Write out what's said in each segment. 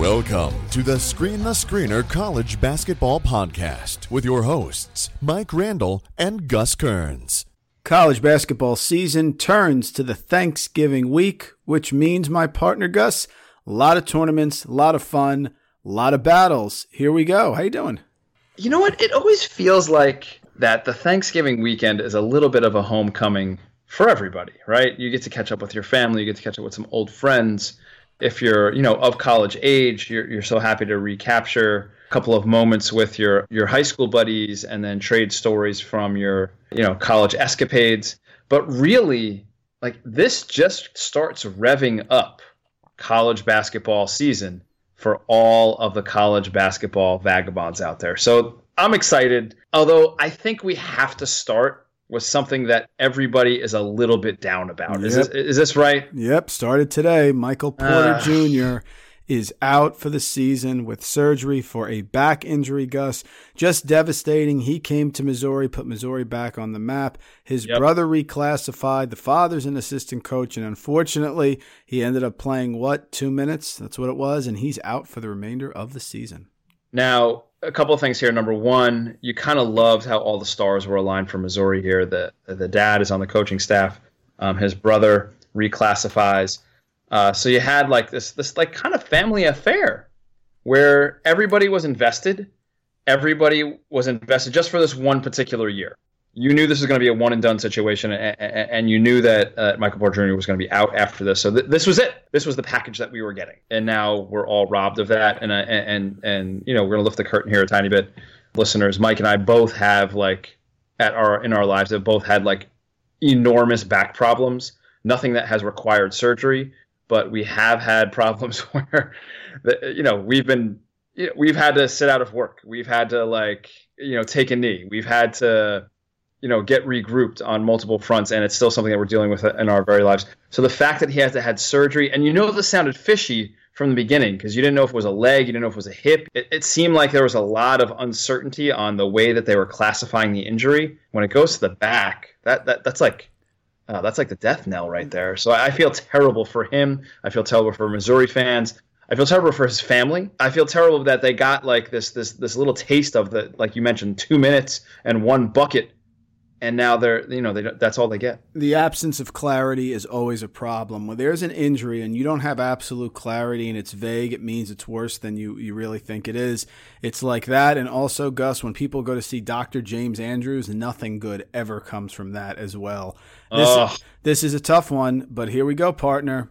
Welcome to the Screen the Screener College Basketball Podcast with your hosts, Mike Randall and Gus Kearns. College basketball season turns to the Thanksgiving week, which means my partner Gus, a lot of tournaments, a lot of fun, a lot of battles. Here we go. How you doing? You know what? It always feels like that the Thanksgiving weekend is a little bit of a homecoming for everybody, right? You get to catch up with your family, you get to catch up with some old friends if you're you know of college age you're, you're so happy to recapture a couple of moments with your your high school buddies and then trade stories from your you know college escapades but really like this just starts revving up college basketball season for all of the college basketball vagabonds out there so i'm excited although i think we have to start with something that everybody is a little bit down about. Yep. Is, this, is this right? Yep, started today. Michael Porter uh. Jr. is out for the season with surgery for a back injury, Gus. Just devastating. He came to Missouri, put Missouri back on the map. His yep. brother reclassified. The father's an assistant coach, and unfortunately, he ended up playing what, two minutes? That's what it was, and he's out for the remainder of the season. Now, a couple of things here. Number one, you kind of loved how all the stars were aligned for Missouri here. The the dad is on the coaching staff. Um, his brother reclassifies. Uh, so you had like this this like kind of family affair where everybody was invested. Everybody was invested just for this one particular year you knew this was going to be a one and done situation, and, and you knew that uh, Michael Porter Jr. was going to be out after this. So th- this was it. This was the package that we were getting, and now we're all robbed of that. And uh, and and you know we're going to lift the curtain here a tiny bit, listeners. Mike and I both have like at our in our lives have both had like enormous back problems. Nothing that has required surgery, but we have had problems where, you know, we've been we've had to sit out of work. We've had to like you know take a knee. We've had to you know get regrouped on multiple fronts and it's still something that we're dealing with in our very lives so the fact that he has to had surgery and you know this sounded fishy from the beginning because you didn't know if it was a leg you didn't know if it was a hip it, it, seemed like there was a lot of uncertainty on the way that they were classifying the injury when it goes to the back that, that that's like uh, that's like the death knell right there. So I feel terrible for him. I feel terrible for missouri fans. I feel terrible for his family. I feel terrible that they got like this this this little taste of the like you mentioned two minutes and one bucket and now they're you know they that's all they get. The absence of clarity is always a problem. When there's an injury and you don't have absolute clarity and it's vague, it means it's worse than you you really think it is. It's like that, and also Gus, when people go to see Dr. James Andrews, nothing good ever comes from that as well. This, this is a tough one, but here we go, partner.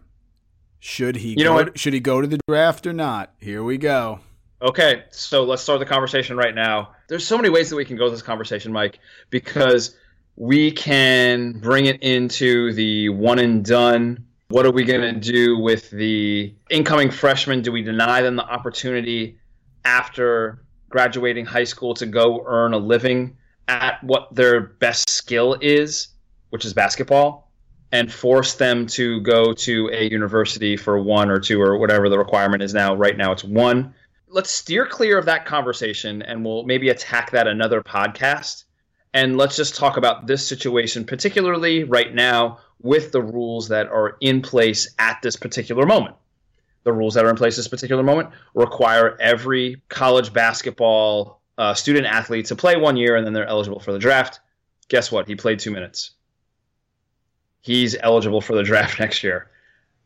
Should he you know what? should he go to the draft or not? Here we go. Okay, so let's start the conversation right now. There's so many ways that we can go this conversation, Mike, because we can bring it into the one and done. What are we going to do with the incoming freshmen? Do we deny them the opportunity after graduating high school to go earn a living at what their best skill is, which is basketball, and force them to go to a university for one or two or whatever the requirement is now? Right now, it's one let's steer clear of that conversation and we'll maybe attack that another podcast. And let's just talk about this situation, particularly right now, with the rules that are in place at this particular moment. The rules that are in place at this particular moment require every college basketball uh, student athlete to play one year and then they're eligible for the draft. Guess what? He played two minutes. He's eligible for the draft next year.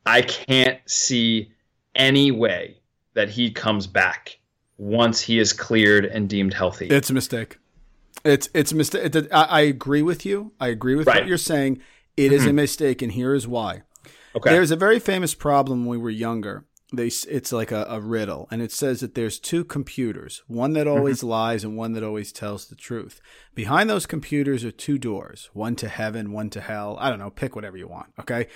I can't see any way that he comes back once he is cleared and deemed healthy. It's a mistake. It's it's a mistake. I, I agree with you. I agree with right. what you're saying. It mm-hmm. is a mm-hmm. mistake, and here is why. Okay. There's a very famous problem when we were younger they it's like a, a, riddle and it says that there's two computers one that always mm-hmm. lies and one that always tells the truth behind those computers are two doors one to heaven one to hell i don't know pick whatever you want okay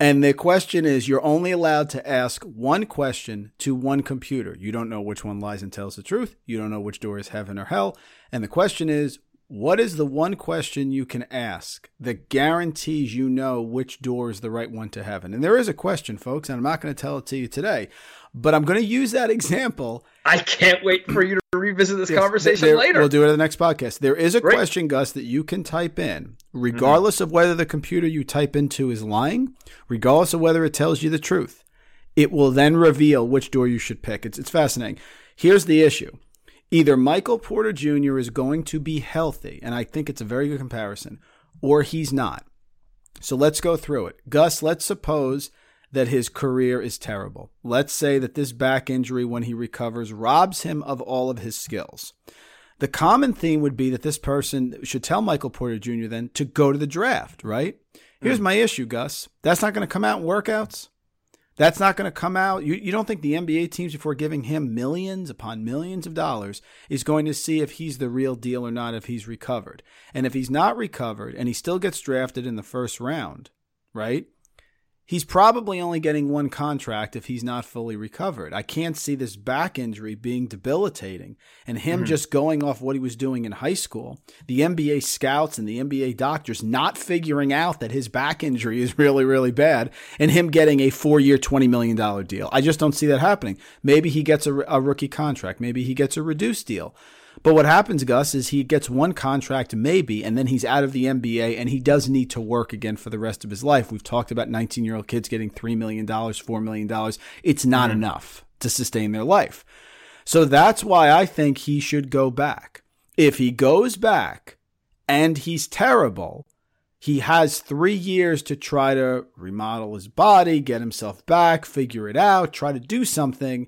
and the question is you're only allowed to ask one question to one computer. You don't know which one lies and tells the truth. You don't know which door is heaven or hell. And the question is what is the one question you can ask that guarantees you know which door is the right one to heaven? And there is a question, folks, and I'm not going to tell it to you today, but I'm going to use that example. I can't wait for you to revisit this yes, conversation there, later. We'll do it in the next podcast. There is a Great. question, Gus, that you can type in, regardless mm-hmm. of whether the computer you type into is lying, regardless of whether it tells you the truth. It will then reveal which door you should pick. It's, it's fascinating. Here's the issue Either Michael Porter Jr. is going to be healthy, and I think it's a very good comparison, or he's not. So let's go through it. Gus, let's suppose that his career is terrible. Let's say that this back injury, when he recovers, robs him of all of his skills. The common theme would be that this person should tell Michael Porter Jr. then to go to the draft, right? Here's mm. my issue, Gus. That's not going to come out in workouts. That's not going to come out. You, you don't think the NBA teams, before giving him millions upon millions of dollars, is going to see if he's the real deal or not, if he's recovered. And if he's not recovered and he still gets drafted in the first round, right? He's probably only getting one contract if he's not fully recovered. I can't see this back injury being debilitating and him mm-hmm. just going off what he was doing in high school. The NBA scouts and the NBA doctors not figuring out that his back injury is really, really bad and him getting a four year, $20 million deal. I just don't see that happening. Maybe he gets a, a rookie contract. Maybe he gets a reduced deal. But what happens, Gus, is he gets one contract, maybe, and then he's out of the NBA and he does need to work again for the rest of his life. We've talked about 19 year old kids getting $3 million, $4 million. It's not mm-hmm. enough to sustain their life. So that's why I think he should go back. If he goes back and he's terrible, he has three years to try to remodel his body, get himself back, figure it out, try to do something.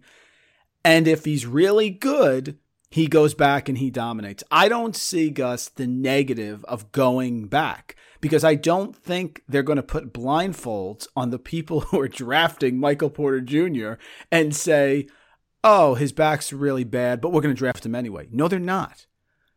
And if he's really good, he goes back and he dominates. I don't see Gus the negative of going back because I don't think they're going to put blindfolds on the people who are drafting Michael Porter Jr. and say, "Oh, his back's really bad, but we're going to draft him anyway." No, they're not.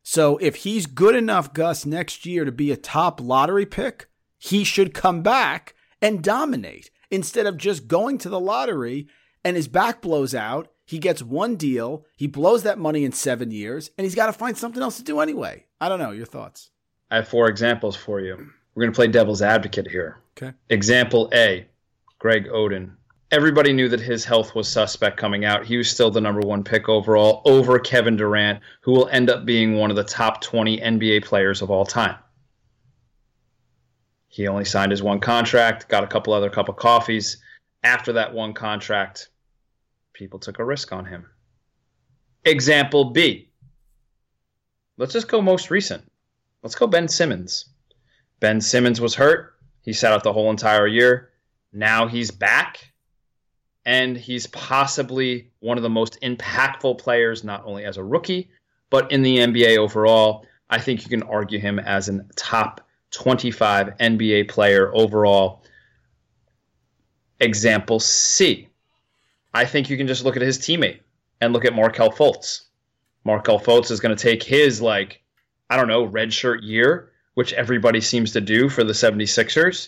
So if he's good enough, Gus, next year to be a top lottery pick, he should come back and dominate instead of just going to the lottery and his back blows out he gets one deal, he blows that money in seven years, and he's got to find something else to do anyway. I don't know. Your thoughts? I have four examples for you. We're going to play devil's advocate here. Okay. Example A Greg Oden. Everybody knew that his health was suspect coming out. He was still the number one pick overall over Kevin Durant, who will end up being one of the top 20 NBA players of all time. He only signed his one contract, got a couple other cup of coffees. After that one contract, people took a risk on him. Example B. Let's just go most recent. Let's go Ben Simmons. Ben Simmons was hurt. He sat out the whole entire year. Now he's back. And he's possibly one of the most impactful players, not only as a rookie, but in the NBA overall. I think you can argue him as a top 25 NBA player overall. Example C. I think you can just look at his teammate and look at Markelle Fultz. Markelle Fultz is going to take his, like, I don't know, red shirt year, which everybody seems to do for the 76ers.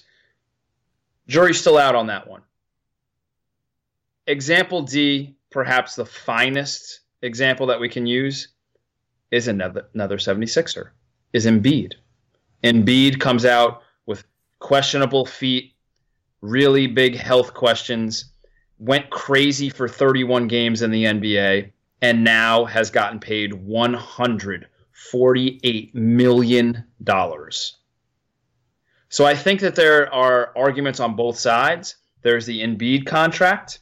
Jury's still out on that one. Example D, perhaps the finest example that we can use, is another, another 76er, is Embiid. Embiid comes out with questionable feet, really big health questions went crazy for 31 games in the NBA and now has gotten paid 148 million dollars. So I think that there are arguments on both sides. There's the Embiid contract,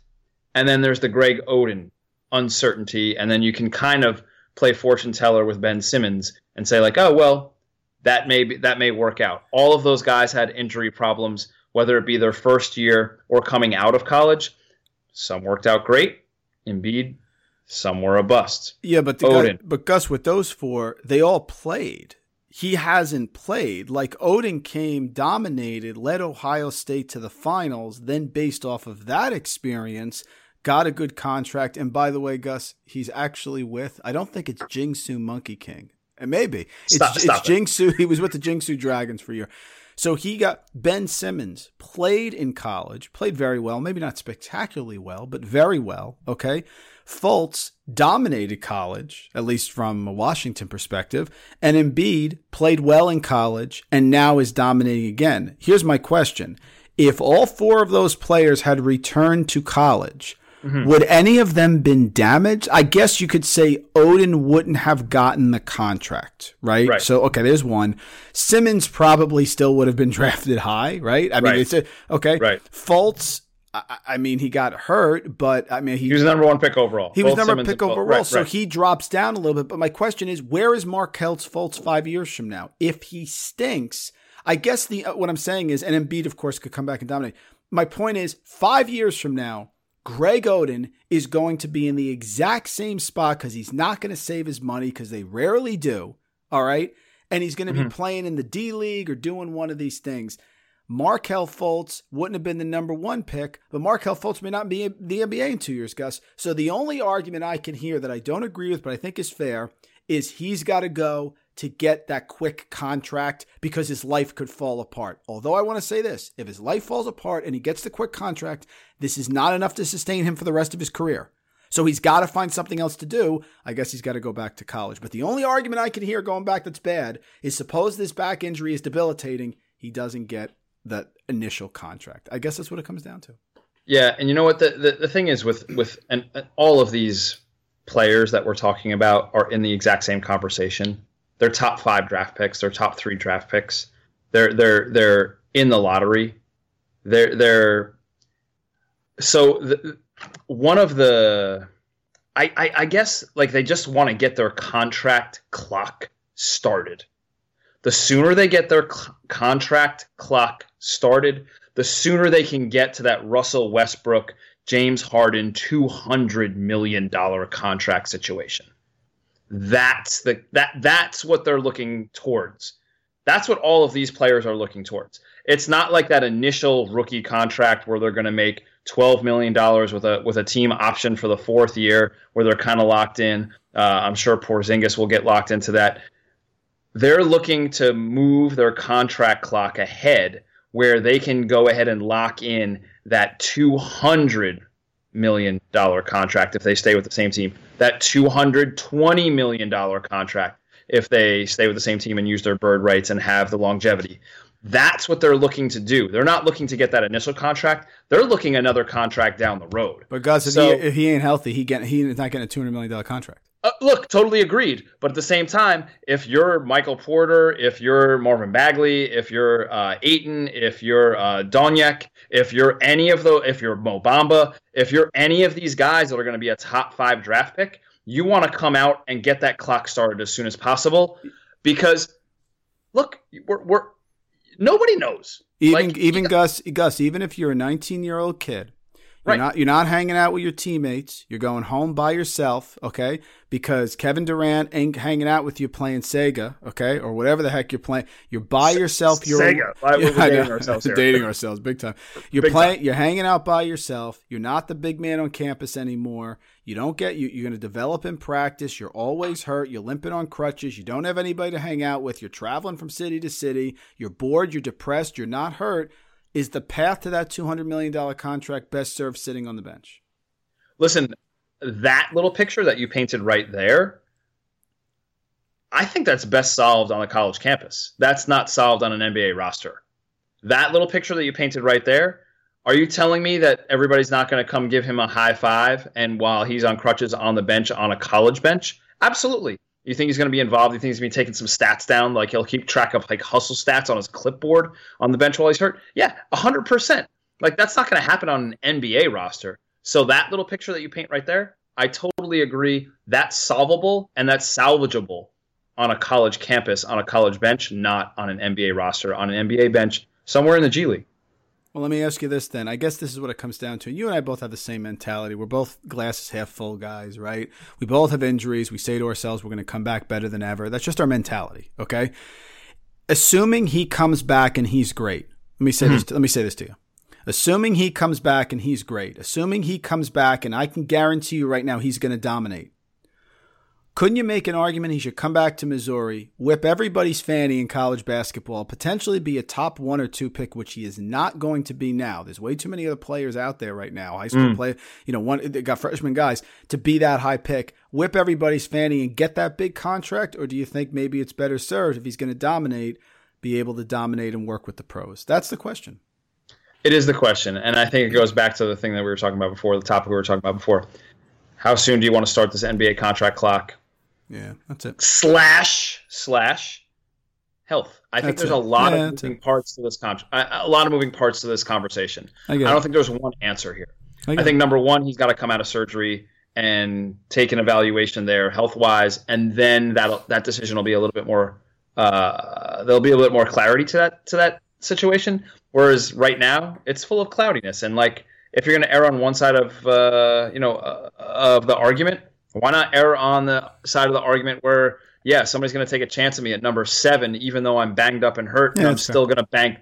and then there's the Greg Oden uncertainty, and then you can kind of play fortune teller with Ben Simmons and say like, oh well, that may be, that may work out. All of those guys had injury problems, whether it be their first year or coming out of college. Some worked out great. Embiid, some were a bust. Yeah, but the Oden. Guy, but Gus, with those four, they all played. He hasn't played. Like Oden came, dominated, led Ohio State to the finals. Then, based off of that experience, got a good contract. And by the way, Gus, he's actually with, I don't think it's Jingsu Monkey King. It may be. It's, Stop- stop it's it. Jingsu. He was with the Jingsu Dragons for a year. So he got Ben Simmons, played in college, played very well, maybe not spectacularly well, but very well. Okay. Fultz dominated college, at least from a Washington perspective, and Embiid played well in college and now is dominating again. Here's my question. If all four of those players had returned to college, would any of them been damaged? I guess you could say Oden wouldn't have gotten the contract, right? Right. So okay, there's one. Simmons probably still would have been drafted high, right? I mean, Right. it's a, okay. Right. Fultz, I, I mean, he got hurt, but I mean, he, He was the number one pick overall. he was number Simmons pick overall, Right, so right. he drops down a little bit. But my question is, where is Markelle Fultz five years from now? If he stinks, I guess the uh, what I'm saying is, and Embiid, of course, could come back and dominate. My point is, five years from now, Greg Oden is going to be in the exact same spot because he's not going to save his money because they rarely do. All right, and he's going to Mm-hmm. be playing in the D League or doing one of these things. Markelle Fultz wouldn't have been the number one pick, but Markelle Fultz may not be in the NBA in two years, Gus. So the only argument I can hear that I don't agree with, but I think is fair, is he's got to go to get that quick contract because his life could fall apart. Although I want to say this if his life falls apart and he gets the quick contract, this is not enough to sustain him for the rest of his career. So he's got to find something else to do. I guess he's got to go back to college. But the only argument I can hear going back that's bad is suppose this back injury is debilitating, he doesn't get that initial contract. I guess that's what it comes down to. Yeah, and you know what the, the, the thing is with with and all of these players that we're talking about are in the exact same conversation. They're top five draft picks. They're top three draft picks. They're they're they're in the lottery. They're they're so the, one of the I, I I guess like they just want to get their contract clock started. The sooner they get their cl- contract clock started, the sooner they can get to that Russell Westbrook, James Harden $200 million contract situation. That's the that that's what they're looking towards. That's what all of these players are looking towards. It's not like that initial rookie contract where they're going to make twelve million dollars with a with a team option for the fourth year, where they're kind of locked in. Uh, I'm sure Porzingis will get locked into that. They're looking to move their contract clock ahead, where they can go ahead and lock in that two hundred million dollar contract if they stay with the same team. That two hundred twenty million dollar contract if they stay with the same team and use their bird rights and have the longevity. That's what they're looking to do. They're not looking to get that initial contract. They're looking another contract down the road. But Gus, if, he, if he ain't healthy, he get he's not getting a two hundred million dollar contract. Uh, look, totally agreed. But at the same time, if you're Michael Porter, if you're Marvin Bagley, if you're uh, Ayton, if you're uh, Donyek, if you're any of the, if you're Mo Bamba, if you're any of these guys that are going to be a top five draft pick, you want to come out and get that clock started as soon as possible, because look, we're, we're nobody knows. Even Like, even Gus Gus, even if you're a 19 year old kid, you're not you're not hanging out with your teammates. You're going home by yourself, okay? Because Kevin Durant ain't hanging out with you playing Sega, okay, or whatever the heck you're playing. You're by yourself. You're Sega. Why- we're dating ourselves here. dating ourselves big time. You're Big playing. You're hanging out by yourself. You're not the big man on campus anymore. You don't get you. You're going to develop in practice. You're always hurt. You're limping on crutches. You don't have anybody to hang out with. You're traveling from city to city. You're bored. You're depressed. You're not hurt. Is the path to that two hundred million dollar contract best served sitting on the bench? listen, that little picture that you painted right there, I think that's best solved on a college campus. That's not solved on an NBA roster. That little picture that you painted right there, are you telling me that everybody's not going to come give him a high five and while he's on crutches on the bench on a college bench? Absolutely. You think he's going to be involved? You think he's going to be taking some stats down? Like he'll keep track of like hustle stats on his clipboard on the bench while he's hurt? Yeah, 100%. Like that's not going to happen on an NBA roster. So that little picture that you paint right there, I totally agree. That's solvable and that's salvageable on a college campus, on a college bench, not on an NBA roster, on an NBA bench, somewhere in the G League. Well, let me ask you this then. I guess this is what it comes down to. You and I both have the same mentality. We're both glasses half full guys, right? We both have injuries. We say to ourselves, we're going to come back better than ever. That's just our mentality, okay? Assuming he comes back and he's great. Let me say this. Hmm. Let me say this to you. Assuming he comes back and he's great, assuming he comes back and I can guarantee you right now he's going to dominate. Couldn't you make an argument he should come back to Missouri, whip everybody's fanny in college basketball, potentially be a top one or two pick, which he is not going to be now? There's way too many other players out there right now. High school mm. play, you know, one they got freshman guys to be that high pick, whip everybody's fanny and get that big contract, or do you think maybe it's better served if he's going to dominate, be able to dominate and work with the pros? That's the question. It is the question, and I think it goes back to the thing that we were talking about before, the topic we were talking about before. How soon do you want to start this NBA contract clock? Yeah, that's it. Slash slash health. I think there's it. a lot yeah, of moving it. parts to this con- a lot of moving parts to this conversation. I, I don't think there's one answer here. I, I think number one, he's got to come out of surgery and take an evaluation there, health wise, and then that that decision will be a little bit more. Uh, there'll be a little bit more clarity to that to that situation. Whereas right now, it's full of cloudiness, and like if you're going to err on one side of uh, you know uh, of the argument, why not err on the side of the argument where, yeah, somebody's going to take a chance of me at number seven, even though I'm banged up and hurt, yeah, and I'm still going to bank,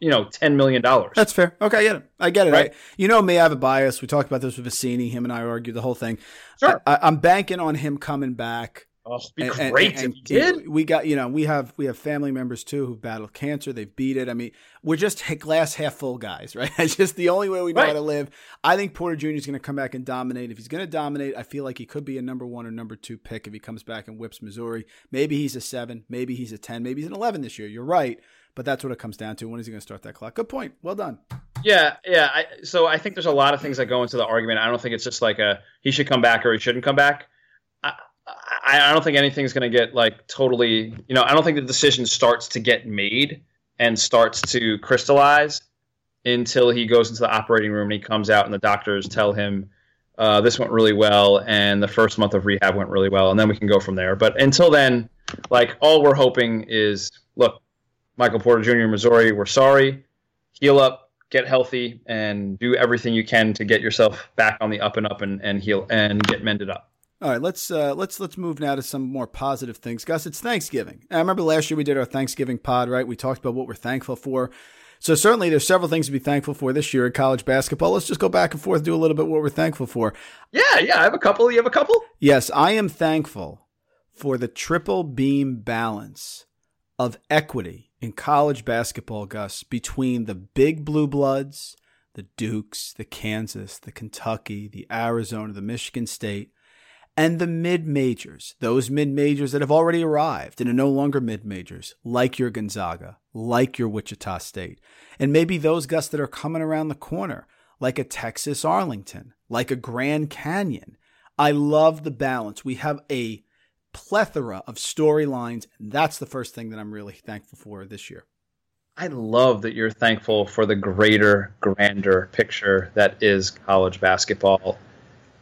you know, ten million dollars. That's fair. Okay, I get it. I get it. Right? I, you know me, I have a bias. We talked about this with Vecenie. Him and I argued the whole thing. Sure. I, I'm banking on him coming back Oh, be and, great and, and, if did. We got you know we have we have family members too who battled cancer. They've beat it. I mean, we're just glass half full guys, right? It's just the only way we know right. how to live. I think Porter Jr. is going to come back and dominate. If he's going to dominate, I feel like he could be a number one or number two pick if he comes back and whips Missouri. Maybe he's a seven. Maybe he's a ten. Maybe he's an eleven this year. You're right. But that's what it comes down to. When is he going to start that clock? Good point. Well done. Yeah, yeah. I, so I think there's a lot of things that go into the argument. I don't think it's just like a he should come back or he shouldn't come back. I, I don't think anything's going to get like totally. You know, I don't think the decision starts to get made and starts to crystallize until he goes into the operating room and he comes out and the doctors tell him uh, this went really well and the first month of rehab went really well and then we can go from there. But until then, like all we're hoping is look, Michael Porter Jr. Missouri, we're sorry. Heal up, get healthy, and do everything you can to get yourself back on the up and up and, and heal and get mended up. All right, let's uh, let's let's move now to some more positive things. Gus, it's Thanksgiving. I remember last year we did our Thanksgiving pod, right? We talked about what we're thankful for. So certainly there's several things to be thankful for this year in college basketball. Let's just go back and forth, do a little bit what we're thankful for. Yeah, yeah, I have a couple. You have a couple? Yes, I am thankful for the triple beam balance of equity in college basketball, Gus, between the big blue bloods, the Dukes, the Kansas, the Kentucky, the Arizona, the Michigan State, and the mid majors, those mid majors that have already arrived and are no longer mid majors, like your Gonzaga, like your Wichita State, and maybe those Gus that are coming around the corner, like a Texas Arlington, like a Grand Canyon. I love the balance. We have a plethora of storylines, that's the first thing that I'm really thankful for this year. I love that you're thankful for the greater, grander picture that is college basketball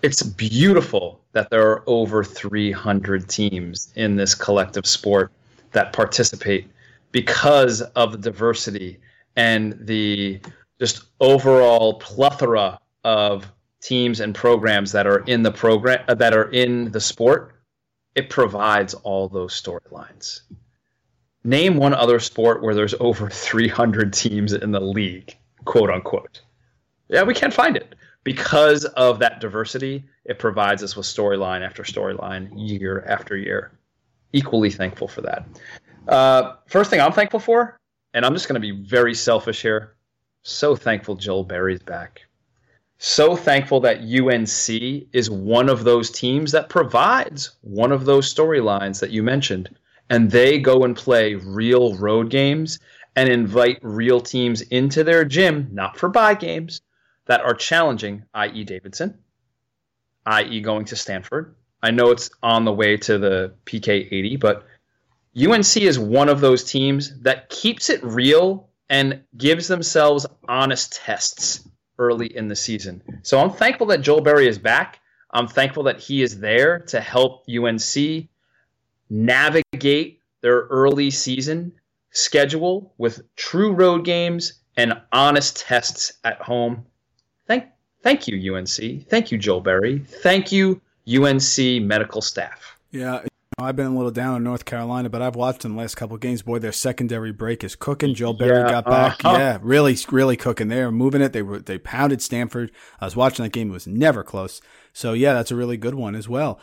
it's beautiful that there are over 300 teams in this collective sport that participate because of the diversity and the just overall plethora of teams and programs that are in the program uh, that are in the sport. It provides all those storylines. Name one other sport where there's over 300 teams in the league quote unquote. Yeah we can't find it because of that diversity, it provides us with storyline after storyline, year after year. Equally thankful for that. Uh, first thing I'm thankful for, and I'm just going to be very selfish here. So thankful Joel Berry's back. So thankful that UNC is one of those teams that provides one of those storylines that you mentioned. And they go and play real road games and invite real teams into their gym, not for buy games, that are challenging, i.e., Davidson, i.e., going to Stanford. I know it's on the way to the PK 80, but UNC is one of those teams that keeps it real and gives themselves honest tests early in the season. So I'm thankful that Joel Berry is back. I'm thankful that he is there to help UNC navigate their early season schedule with true road games and honest tests at home Thank, you, UNC. Thank you, Joel Berry. Thank you, UNC medical staff. Yeah, I've been a little down in North Carolina, but I've watched in the last couple games. Boy, their secondary break is cooking. Joe Barry yeah, got back. Uh-huh. Yeah, really, really cooking. They are moving it. They were they pounded Stanford. I was watching that game. It was never close. So yeah, that's a really good one as well.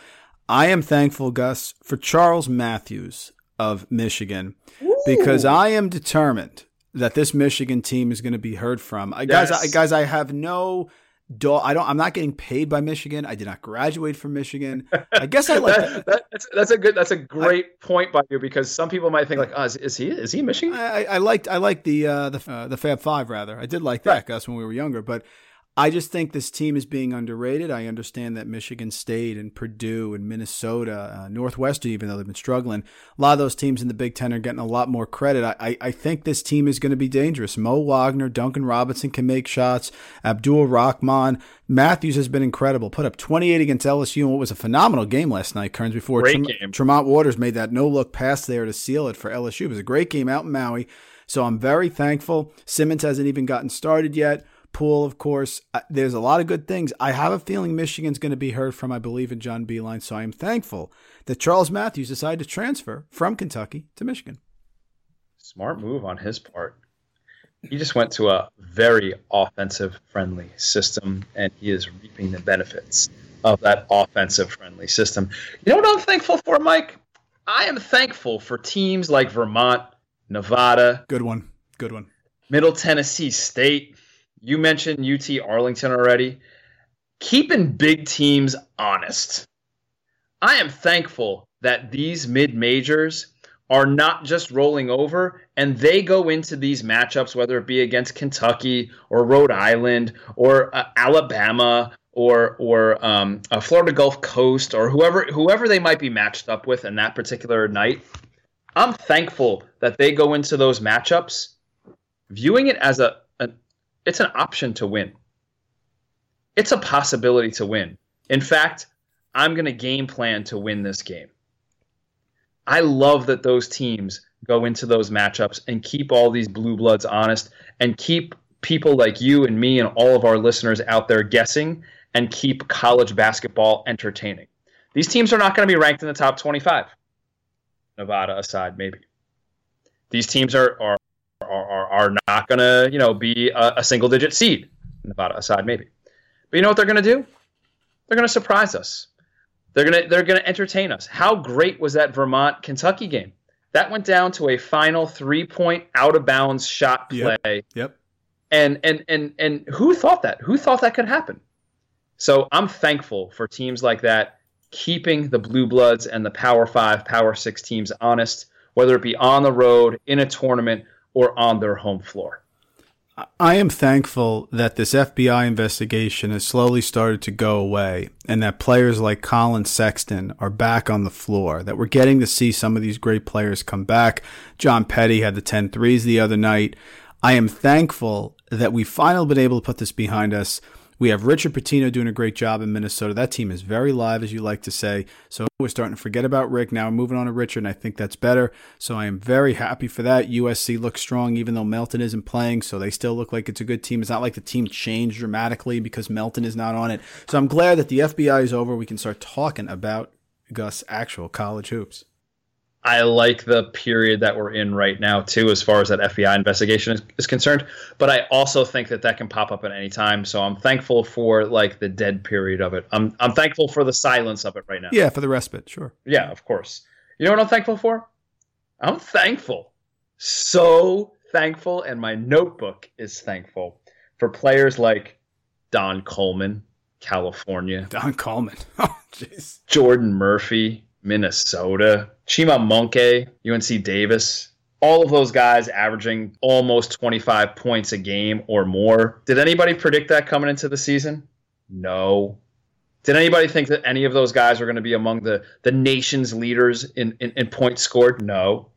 I am thankful, Gus, for Charles Matthews of Michigan Ooh. because I am determined that this Michigan team is going to be heard from. Yes. Guys, I, guys, I have no I don't. I'm not getting paid by Michigan. I did not graduate from Michigan. I guess I like that, that. that's, that's a good. That's a great I, point by you because some people might think like, oh, is, is he? Is he Michigan? I, I liked. I liked the uh, the uh, the Fab Five rather. I did like that, right. Gus, when we were younger. But I just think this team is being underrated. I understand that Michigan State and Purdue and Minnesota, uh, Northwestern, even though they've been struggling, a lot of those teams in the Big Ten are getting a lot more credit. I, I think this team is going to be dangerous. Mo Wagner, Duncan Robinson can make shots. Abdul Rahman, Matthews has been incredible. Put up 28 against LSU in what was a phenomenal game last night, Kearns, before Great game. Tremont Waters made that no look pass there to seal it for LSU. It was a great game out in Maui. So I'm very thankful. Simmons hasn't even gotten started yet. Poole, of course. There's a lot of good things. I have a feeling Michigan's going to be heard from. I believe in John Beilein, so I am thankful that Charles Matthews decided to transfer from Kentucky to Michigan. Smart move on his part. He just went to a very offensive friendly system, and he is reaping the benefits of that offensive friendly system. You know what I'm thankful for, Mike? I am thankful for teams like Vermont, Nevada. Good one. Good one. Middle Tennessee State, you mentioned UT Arlington already. Keeping big teams honest. I am thankful that these mid majors are not just rolling over and they go into these matchups, whether it be against Kentucky or Rhode Island or uh, Alabama or or um, uh, Florida Gulf Coast or whoever whoever they might be matched up with in that particular night. I'm thankful that they go into those matchups, viewing it as a it's an option to win. It's a possibility to win. In fact, I'm going to game plan to win this game. I love that those teams go into those matchups and keep all these blue bloods honest and keep people like you and me and all of our listeners out there guessing and keep college basketball entertaining. These teams are not going to be ranked in the top 25. Nevada aside, maybe. These teams are, are are, are, are not going to, you know, be a, a single digit seed. Nevada aside, maybe. But you know what they're going to do? They're going to surprise us. They're going to they're going to entertain us. How great was that Vermont Kentucky game? That went down to a final three point out of bounds shot play. Yep. yep. And and and and who thought that? Who thought that could happen? So I'm thankful for teams like that keeping the blue bloods and the Power Five, Power Six teams honest, whether it be on the road in a tournament or on their home floor. I am thankful that this FBI investigation has slowly started to go away and that players like Collin Sexton are back on the floor, that we're getting to see some of these great players come back. John Petty had the 10 threes the other night. I am thankful that we've finally been able to put this behind us we have Richard Pitino doing a great job in Minnesota. That team is very live, as you like to say. So we're starting to forget about Rick. Now we're moving on to Richard, and I think that's better. So I am very happy for that. USC looks strong, even though Melton isn't playing. So they still look like it's a good team. It's not like the team changed dramatically because Melton is not on it. So I'm glad that the FBI is over. We can start talking about Gus' actual college hoops. I like the period that we're in right now too, as far as that FBI investigation is, is, concerned. But I also think that that can pop up at any time. So I'm thankful for like the dead period of it. I'm I'm thankful for the silence of it right now. Yeah, for the respite, sure. Yeah, of course. You know what I'm thankful for? I'm thankful, so thankful, and my notebook is thankful for players like Don Coleman, California. Don Coleman. Oh, jeez. Jordan Murphy, Minnesota. Chima Moneke, UNC Davis, all of those guys averaging almost 25 points a game or more. Did anybody predict that coming into the season? No. Did anybody think that any of those guys were going to be among the, the nation's leaders in, in, in points scored? No.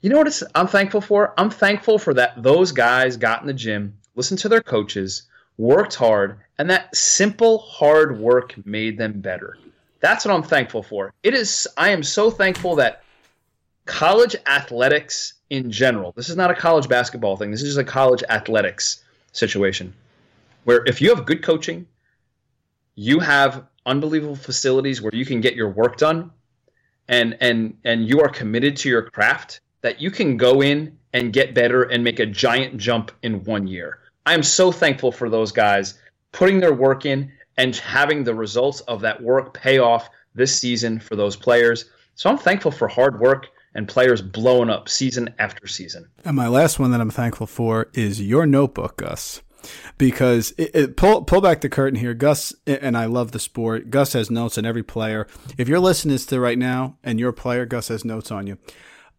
You know what I'm thankful for? I'm thankful for that those guys got in the gym, listened to their coaches, worked hard, and that simple hard work made them better. That's what I'm thankful for. It is I am so thankful that college athletics in general. This is not a college basketball thing. This is just a college athletics situation. Where if you have good coaching, you have unbelievable facilities where you can get your work done, and and and you are committed to your craft, that you can go in and get better and make a giant jump in one year. I am so thankful for those guys putting their work in and having the results of that work pay off this season for those players. So I'm thankful for hard work and players blowing up season after season. And my last one that I'm thankful for is your notebook, Gus. Because it, it, pull pull back the curtain here, Gus, and I love the sport. Gus has notes on every player. If you're listening to right now and you're a player, Gus has notes on you.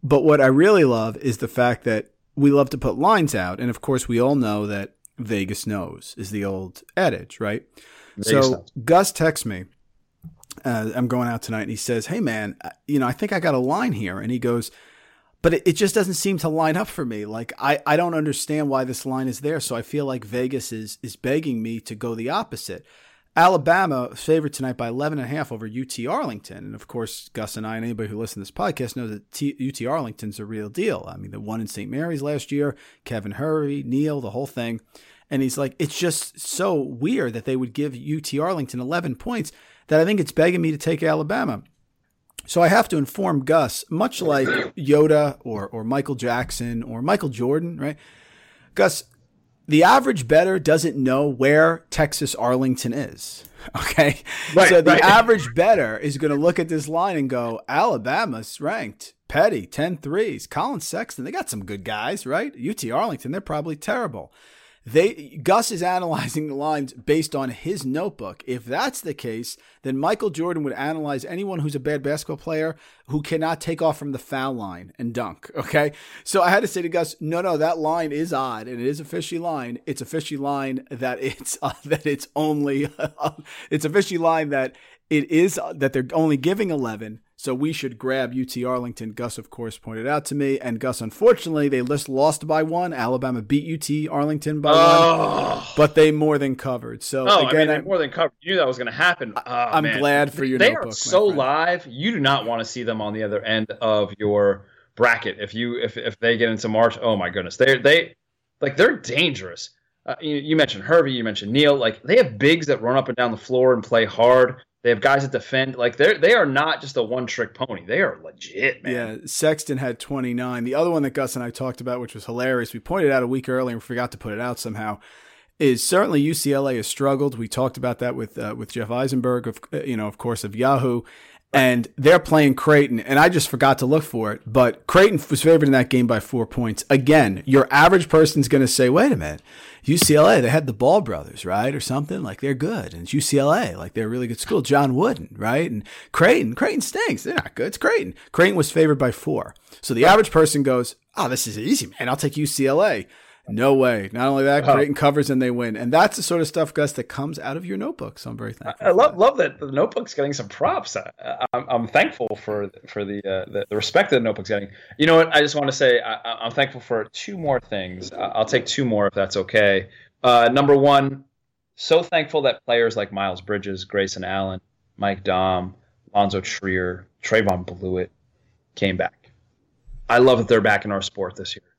But what I really love is the fact that we love to put lines out, and of course, we all know that Vegas knows is the old adage, right? So. Gus texts me uh, I'm going out tonight, and he says, "Hey, man, you know, I think I got a line here," and he goes. But it, it just doesn't seem to line up for me. Like I, I don't understand why this line is there. So I feel like Vegas is is begging me to go the opposite. Alabama favored tonight by 11 and a half over UT Arlington. And of course, Gus and I and anybody who listens to this podcast knows that T- UT Arlington's a real deal. I mean, the one in St. Mary's last year, Kevin Hervey, Neal, the whole thing. And he's like, it's just so weird that they would give UT Arlington 11 points that I think it's begging me to take Alabama. So I have to inform Gus, much like Yoda or, or Michael Jackson or Michael Jordan, right? Gus, the average better doesn't know where Texas Arlington is. Okay. Right, so the right. average better is going to look at this line and go, Alabama's ranked. Petty, 10 threes. Collin Sexton, they got some good guys, right? UT Arlington, they're probably terrible. They Gus is analyzing the lines based on his notebook. If that's the case, then Michael Jordan would analyze anyone who's a bad basketball player who cannot take off from the foul line and dunk. Okay, so I had to say to Gus, no, no, that line is odd and it is a fishy line. It's a fishy line that it's uh, that it's only it's a fishy line that it is uh, that they're only giving eleven so we should grab UT Arlington. Gus, of course, pointed out to me. And Gus, unfortunately, they just lost by one. Alabama beat UT Arlington by oh. one, but they more than covered. So oh, again, I mean, more than covered. You knew that was going to happen. Oh, I'm man. glad for your. They notebook, are so live. You do not want to see them on the other end of your bracket. If you if if they get into March, oh my goodness, they they like they're dangerous. Uh, you, you, mentioned Hervey, you mentioned Neal. Like they have bigs that run up and down the floor and play hard. They have guys that defend. Like they're they are not just a one trick pony. They are legit, man. Yeah, Sexton had 29. The other one that Gus and I talked about, which was hilarious, we pointed out a week earlier and forgot to put it out somehow. Is certainly UCLA has struggled. We talked about that with uh, with Jeff Eisenberg, of uh, you know, of course, of Yahoo, and they're playing Creighton, and I just forgot to look for it. But Creighton was favored in that game by four points. Again, your average person's going to say, "Wait a minute, UCLA, they had the Ball brothers, right? Or something. Like they're good. And it's UCLA, like they're a really good school. John Wooden, right? And Creighton, Creighton stinks. They're not good. It's Creighton. Creighton was favored by four. So the average person goes, oh, this is easy, man. I'll take UCLA. No way. Not only that, Creighton covers and they win. And that's the sort of stuff, Gus, that comes out of your notebook. So I'm very thankful. I love that. love that the notebook's getting some props. I, am I'm thankful for for the, uh, the, the respect that the notebook's getting. You know what? I just want to say I, am thankful for two more things. I'll take two more if that's okay. Uh, number one, so thankful that players like Miles Bridges, Grayson Allen, Mike Daum, Lonzo Trier, Trevon Bluiett came back. I love that they're back in our sport this year.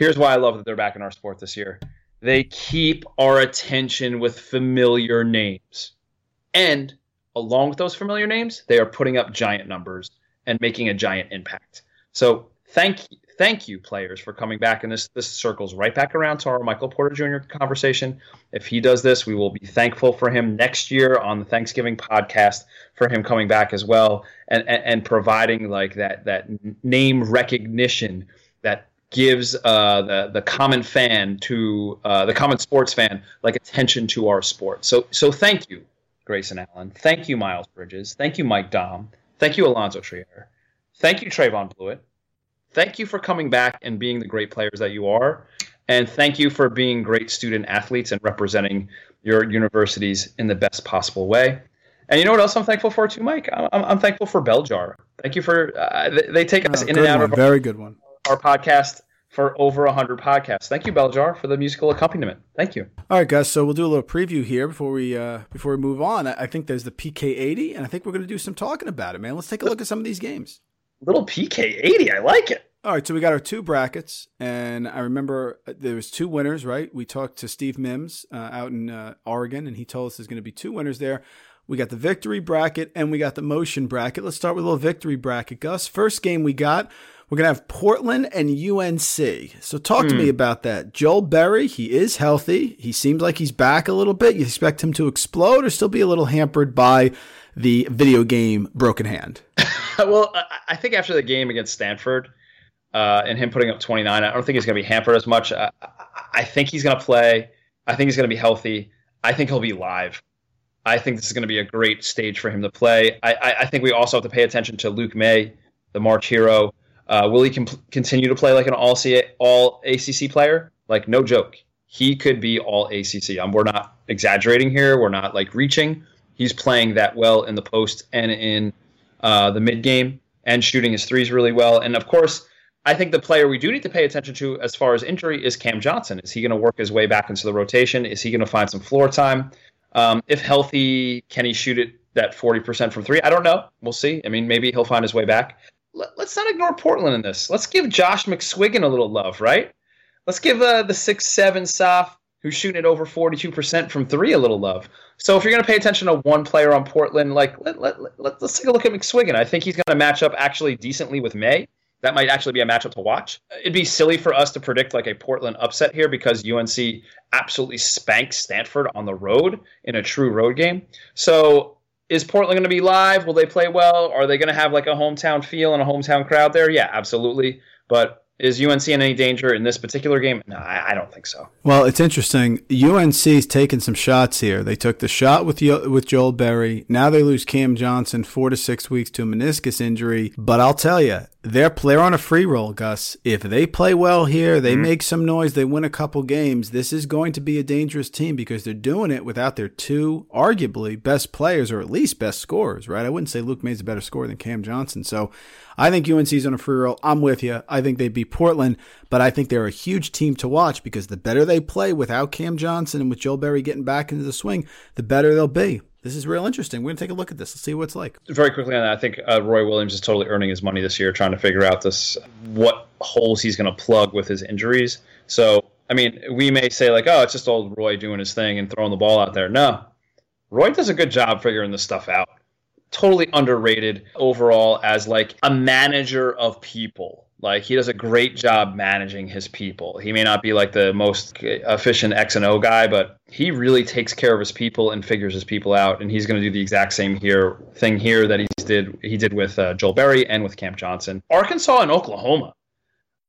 Here's why I love that they're back in our sport this year. They keep our attention with familiar names. And along with those familiar names, they are putting up giant numbers and making a giant impact. So thank thank you, players, for coming back. And this this circles right back around to our Michael Porter Jr. conversation. If he does this, we will be thankful for him next year on the Thanksgiving podcast for him coming back as well and and, and providing like that that name recognition that gives uh, the the common fan to uh, the common sports fan like attention to our sport. So so thank you, Grayson Allen. Thank you, Miles Bridges. Thank you, Mike Daum. Thank you, Allonzo Trier. Thank you, Trevon Bluiett. Thank you for coming back and being the great players that you are. And thank you for being great student athletes and representing your universities in the best possible way. And you know what else I'm thankful for too, Mike? I'm, I'm thankful for Beljar. Thank you for uh, they, take us oh, in and out one. of very good one our podcast for over 100 podcasts. Thank you, Beljar, for the musical accompaniment. Thank you. All right, guys. So we'll do a little preview here before we uh, before we move on. I think there's the PK80, and I think we're going to do some talking about it, man. Let's take a look at some of these games. Little PK80, I like it. All right, so we got our two brackets, and I remember uh, there was two winners, right? We talked to Steve Mims uh, out in uh, Oregon, and he told us there's going to be two winners there we got the victory bracket, and we got the motion bracket. Let's start with a little victory bracket, Gus. First game we got, we're going to have Portland and UNC. So talk to me Hmm. about that. Joel Berry, he is healthy. He seems like he's back a little bit. You expect him to explode or still be a little hampered by the video game broken hand? well, I- I think after the game against Stanford uh, and him putting up 29, I don't think he's going to be hampered as much. I, I- I think he's going to play. I think he's going to be healthy. I think he'll be live. I think this is going to be a great stage for him to play. I, I, I think we also have to pay attention to Luke May, the March hero. Uh, will he com- continue to play like an all all ACC player? Like no joke, he could be all ACC. Um, we're not exaggerating here. We're not like reaching. He's playing that well in the post and in uh, the mid game and shooting his threes really well. And of course, I think the player we do need to pay attention to as far as injury is Cam Johnson. Is he going to work his way back into the rotation? Is he going to find some floor time? Um, if healthy, can he shoot it that 40% from three? I don't know. We'll see. I mean, maybe he'll find his way back. Let, us not ignore Portland in this. Let's give Josh McSwiggen a little love, right? Let's give uh, the six seven Saf who's shooting at over 42% from three a little love. So if you're going to pay attention to one player on Portland, like let, let, let, let's take a look at McSwiggen. I think he's going to match up actually decently with Maye. That might actually be a matchup to watch. It'd be silly for us to predict like a Portland upset here because UNC absolutely spanked Stanford on the road in a true road game. So is Portland going to be live? Will they play well? Are they going to have like a hometown feel and a hometown crowd there? Yeah, absolutely. But is UNC in any danger in this particular game? No, I, I don't think so. Well, it's interesting. UNC's taken some shots here. They took the shot with with Joel Berry. Now they lose Cam Johnson four to six weeks to a meniscus injury. But I'll tell you, they're they're on a free roll, Gus. If they play well here, they mm-hmm. make some noise, they win a couple games. This is going to be a dangerous team because they're doing it without their two arguably best players or at least best scorers. Right? I wouldn't say Luke Maye's a better scorer than Cam Johnson. So I think UNC's on a free roll. I'm with you. I think they'd beat Portland, but I think they're a huge team to watch because the better they play without Cam Johnson and with Joel Berry getting back into the swing, the better they'll be. This is real interesting. We're going to take a look at this. Let's see what it's like. Very quickly on that, I think uh, Roy Williams is totally earning his money this year, trying to figure out this what holes he's going to plug with his injuries. So, I mean, we may say like, oh, it's just old Roy doing his thing and throwing the ball out there. No, Roy does a good job figuring this stuff out. Totally underrated overall as like a manager of people. Like he does a great job managing his people. He may not be like the most efficient X and O guy, but he really takes care of his people and figures his people out. And he's going to do the exact same here thing here that he did he did with uh, Joel Berry and with Cam Johnson. Arkansas and Oklahoma.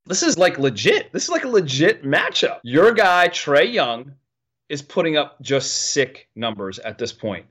This is like legit. This is like a legit matchup. Your guy Trae Young is putting up just sick numbers at this point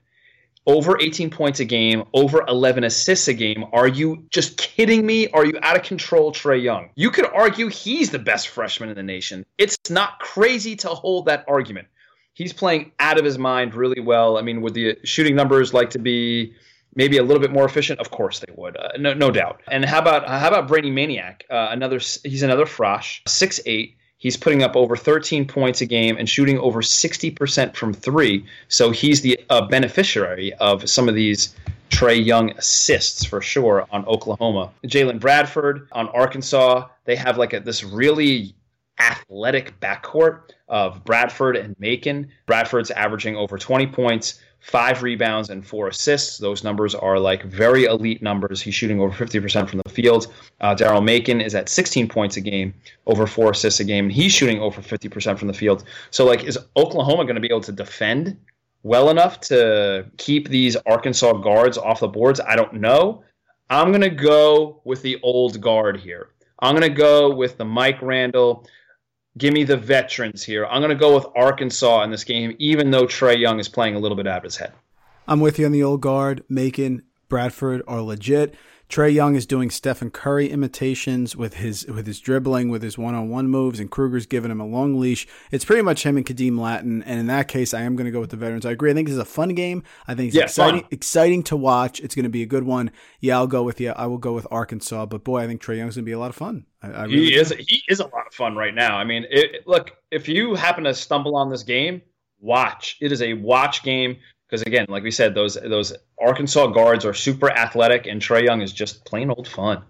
over 18 points a game, over 11 assists a game. Are you just kidding me? Are you out of control, Trae Young? You could argue he's the best freshman in the nation. It's not crazy to hold that argument. He's playing out of his mind really well. I mean, would the shooting numbers like to be maybe a little bit more efficient? Of course they would, uh, no, no doubt. And how about how about Brady Manek? Uh, another he's another frosh, six eight. He's putting up over 13 points a game and shooting over 60% from three. So he's the uh, beneficiary of some of these Trae Young assists for sure on Oklahoma. Jaylen Barford on Arkansas. They have like a, this really athletic backcourt of Barford and Macon. Barford's averaging over 20 points, five rebounds, and four assists. Those numbers are like very elite numbers. He's shooting over 50% from the field. Uh, Daryl Macon is at 16 points a game, over four assists a game, and he's shooting over 50% from the field. So, like, is Oklahoma going to be able to defend well enough to keep these Arkansas guards off the boards? I don't know. I'm going to go with the old guard here. I'm going to go with the Mike Randall. Give me the veterans here. I'm going to go with Arkansas in this game, even though Trae Young is playing a little bit out of his head. I'm with you on the old guard. Macon, Barford are legit. Trae Young is doing Stephen Curry imitations with his with his dribbling, with his one-on-one moves, and Kruger's giving him a long leash. It's pretty much him and Khadeem Lattin, and in that case, I am going to go with the veterans. I agree. I think this is a fun game. I think it's Yeah, exciting, fun. exciting to watch. It's going to be a good one. Yeah, I'll go with you. I will go with Arkansas, but boy, I think Trae Young's going to be a lot of fun. I, I really He is he is a lot of fun right now. I mean, it- look, if you happen to stumble on this game, watch. It is a watch game because again, like we said, those those Arkansas guards are super athletic, and Trae Young is just plain old fun.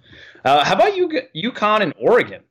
Uh, how about you, UConn and Oregon?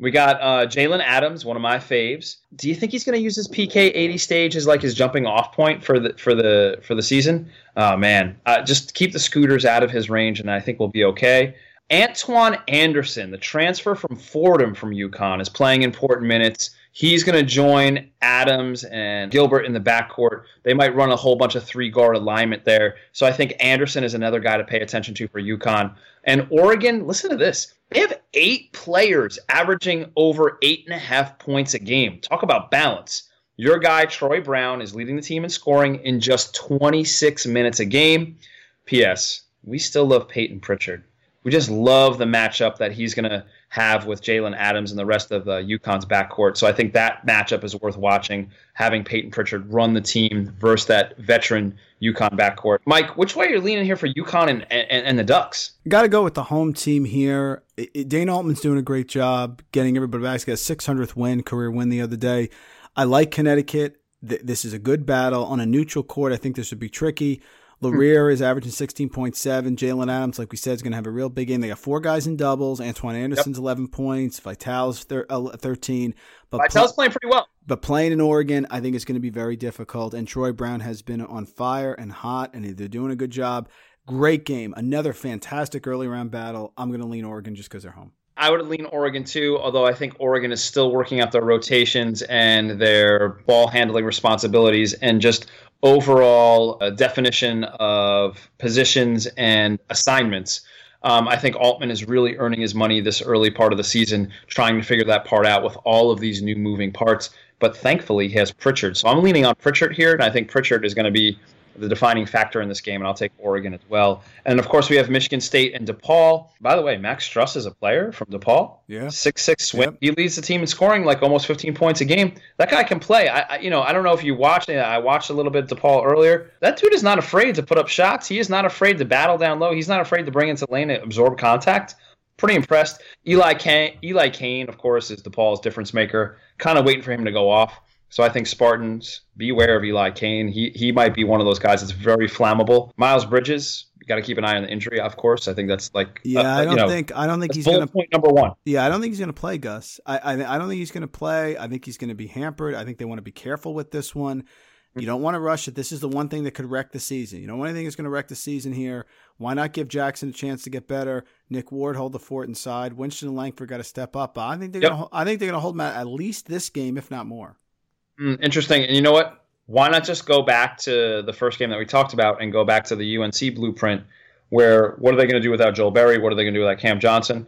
We got uh, Jalen Adams, one of my faves. Do you think he's going to use his PK 80 stage as like his jumping off point for the for the for the season? Oh man, uh, just keep the scooters out of his range, and I think we'll be okay. Antoine Anderson, the transfer from Fordham from UConn, is playing important minutes. He's going to join Adams and Gilbert in the backcourt. They might run a whole bunch of three guard alignment there. So I think Anderson is another guy to pay attention to for UConn. And Oregon, listen to this. They have eight players averaging over eight and a half points a game. Talk about balance. Your guy, Troy Brown, is leading the team in scoring in just 26 minutes a game. P.S. We still love Payton Pritchard. We just love the matchup that he's going to have with Jalen Adams and the rest of uh, UConn's backcourt. So I think that matchup is worth watching, having Payton Pritchard run the team versus that veteran UConn backcourt. Mike, which way are you leaning here for UConn and, and, and the Ducks? Got to go with the home team here. It, it, Dana Altman's doing a great job getting everybody back. He got a 600th win, career win the other day. I like Connecticut. Th- this is a good battle on a neutral court. I think this would be tricky. Laurier is averaging 16.7. Jalen Adams, like we said, is going to have a real big game. They got four guys in doubles. Antoine Anderson's yep. 11 points. Vital's thir- uh, 13. But Vital's pl- playing pretty well. But playing in Oregon, I think it's going to be very difficult. And Troy Brown has been on fire and hot, and they're doing a good job. Great game. Another fantastic early round battle. I'm going to lean Oregon just because they're home. I would lean Oregon too, although I think Oregon is still working out their rotations and their ball handling responsibilities and just overall uh, definition of positions and assignments. Um, I think Altman is really earning his money this early part of the season, trying to figure that part out with all of these new moving parts. But thankfully, he has Pritchard. So I'm leaning on Pritchard here, and I think Pritchard is going to be the defining factor in this game, and I'll take Oregon as well. And of course, we have Michigan State and DePaul. By the way, Max Strus is a player from DePaul. Yeah, six six swing. Yep. He leads the team in scoring like almost 15 points a game. That guy can play. I, I you know I don't know if you watched it. I watched a little bit of DePaul earlier. That dude is not afraid to put up shots. He is not afraid to battle down low. He's not afraid to bring into lane and absorb contact. Pretty impressed. Eli Cain, Eli Cain, of course, is DePaul's difference maker. Kind of waiting for him to go off. So I think Spartans beware of Eli Cain. He he might be one of those guys that's very flammable. Miles Bridges, you got to keep an eye on the injury, of course. I think that's like yeah. Uh, I don't you know, think I don't think he's going to point number one. Yeah, I don't think he's going to play Gus. I, I I don't think he's going to play. I think he's going to be hampered. I think they want to be careful with this one. You don't want to rush it. This is the one thing that could wreck the season. You don't want anything that's going to wreck the season here. Why not give Jackson a chance to get better? Nick Ward hold the fort inside. Winston and Langford got to step up. I think they're yep. gonna, I think they're going to hold Matt at least this game, if not more. Mm, interesting. And you know what? Why not just go back to the first game that we talked about and go back to the UNC blueprint where what are they going to do without Joel Berry? What are they going to do without Cam Johnson?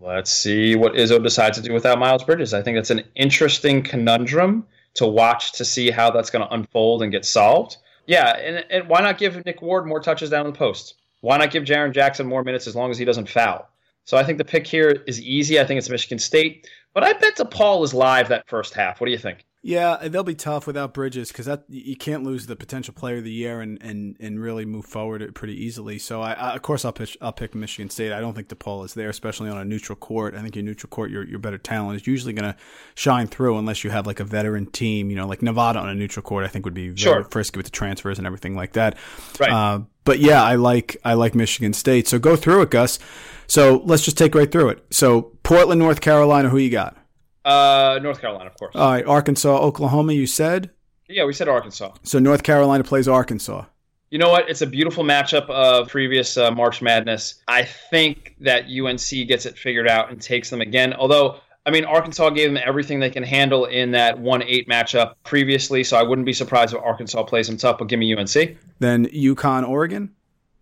Let's see what Izzo decides to do without Miles Bridges. I think that's an interesting conundrum to watch to see how that's going to unfold and get solved. Yeah, and, and why not give Nick Ward more touches down the post? Why not give Jaren Jackson more minutes as long as he doesn't foul? So I think the pick here is easy. I think it's Michigan State, but I bet DePaul is live that first half. What do you think? Yeah, they'll be tough without Bridges because that you can't lose the potential player of the year and, and, and really move forward pretty easily. So I, I of course I'll pitch I'll pick Michigan State. I don't think DePaul is there, especially on a neutral court. I think your neutral court, your your better talent is usually going to shine through unless you have like a veteran team. You know, like Nevada on a neutral court, I think would be very sure. frisky with the transfers and everything like that. Right. Uh, but yeah, I like I like Michigan State. So go through it, Gus. So let's just take right through it. So Portland, North Carolina, who you got? Uh, North Carolina, of course. All right, Arkansas, Oklahoma. You said. Yeah, we said Arkansas. So North Carolina plays Arkansas. You know what? It's a beautiful matchup of previous uh, March Madness. I think that UNC gets it figured out and takes them again. Although, I mean, Arkansas gave them everything they can handle in that 1 8 matchup previously, so I wouldn't be surprised if Arkansas plays them tough, but give me UNC. Then UConn, Oregon?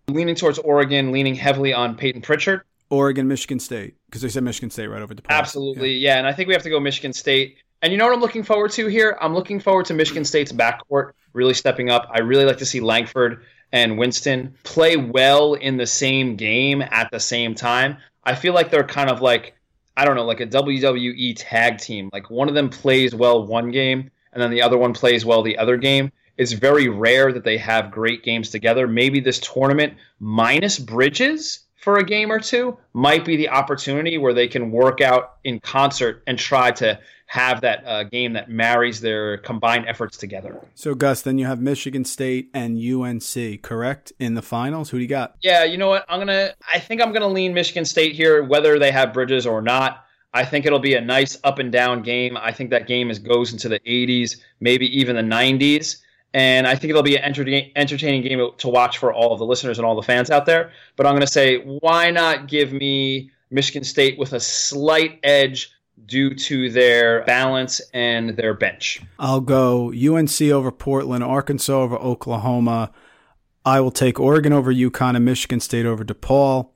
Leaning towards Oregon, leaning heavily on Payton Pritchard. Oregon, Michigan State, because they said Michigan State right over the. Top. Absolutely, yeah. yeah. And I think we have to go Michigan State. And you know what I'm looking forward to here? I'm looking forward to Michigan State's backcourt really stepping up. I really like to see Langford and Winston play well in the same game at the same time. I feel like they're kind of like I don't know, like a WWE tag team. Like one of them plays well one game and then the other one plays well the other game. It's very rare that they have great games together. Maybe this tournament minus Bridges for a game or two might be the opportunity where they can work out in concert and try to have that uh, game that marries their combined efforts together. So, Gus, then you have Michigan State and UNC, correct, in the finals. Who do you got? Yeah, you know what? I'm gonna. I think I'm gonna lean Michigan State here, whether they have Bridges or not. I think it'll be a nice up and down game. I think that game is goes into the 80s, maybe even the 90s. And I think it'll be an entertaining game to watch for all of the listeners and all the fans out there. But I'm going to say, why not give me Michigan State with a slight edge due to their balance and their bench? I'll go UNC over Portland, Arkansas over Oklahoma. I will take Oregon over UConn and Michigan State over DePaul.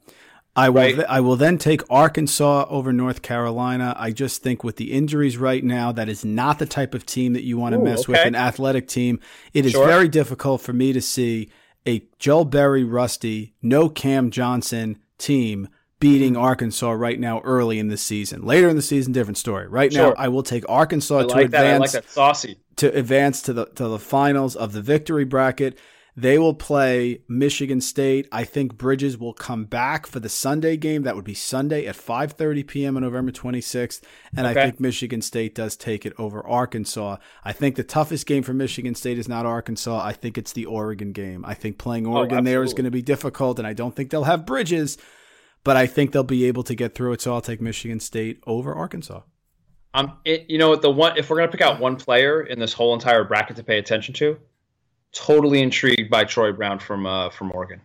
I will. Right. Th- I will then take Arkansas over North Carolina. I just think with the injuries right now, that is not the type of team that you want to mess okay. with. An athletic team. It is sure. very difficult for me to see a Joel Berry, Rusty, no Cam Johnson team beating mm-hmm. Arkansas right now early in the season. Later in the season, different story. Right sure. now, I will take Arkansas to advance. That. I like that saucy to advance to the to the finals of the victory bracket. They will play Michigan State. I think Bridges will come back for the Sunday game. That would be Sunday at 5:30 p.m. on November 26th, and okay. I think Michigan State does take it over Arkansas. I think the toughest game for Michigan State is not Arkansas. I think it's the Oregon game. I think playing oh, Oregon oh, there is going to be difficult, and I don't think they'll have Bridges, but I think they'll be able to get through it. So I'll take Michigan State over Arkansas. Um, it, you know the one if we're going to pick out one player in this whole entire bracket to pay attention to, totally intrigued by Troy Brown from uh, from Oregon.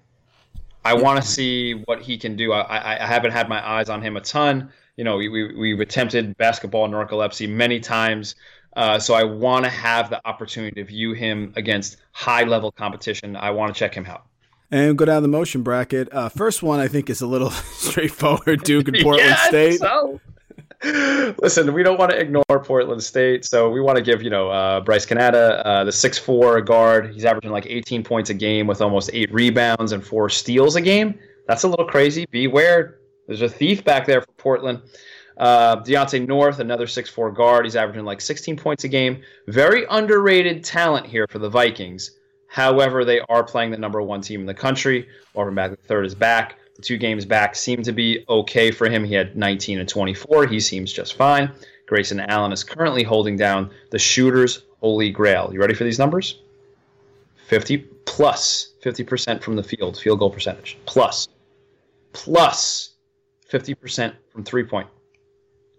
I want to see what he can do. I, I, haven't had my eyes on him a ton. You know, we, we, we've attempted basketball narcolepsy many times. Uh, so I want to have the opportunity to view him against high level competition. I want to check him out. And go down the motion bracket. Uh, first one I think is a little straightforward. Duke and Portland yeah, State. So. Listen, we don't want to ignore Portland State, so we want to give you know uh, Bryce Canda, uh, the six four guard. He's averaging like 18 points a game with almost eight rebounds and four steals a game. That's a little crazy. Beware, there's a thief back there for Portland. Uh, Deontae North, another six four guard. He's averaging like 16 points a game. Very underrated talent here for the Vikings. However, they are playing the number one team in the country. Marvin Bagley third is back. Two games back seem to be okay for him. He had 19 and 24. He seems just fine. Grayson Allen is currently holding down the shooter's holy grail. You ready for these numbers? 50 plus 50% from the field, field goal percentage, plus, plus 50% from three point,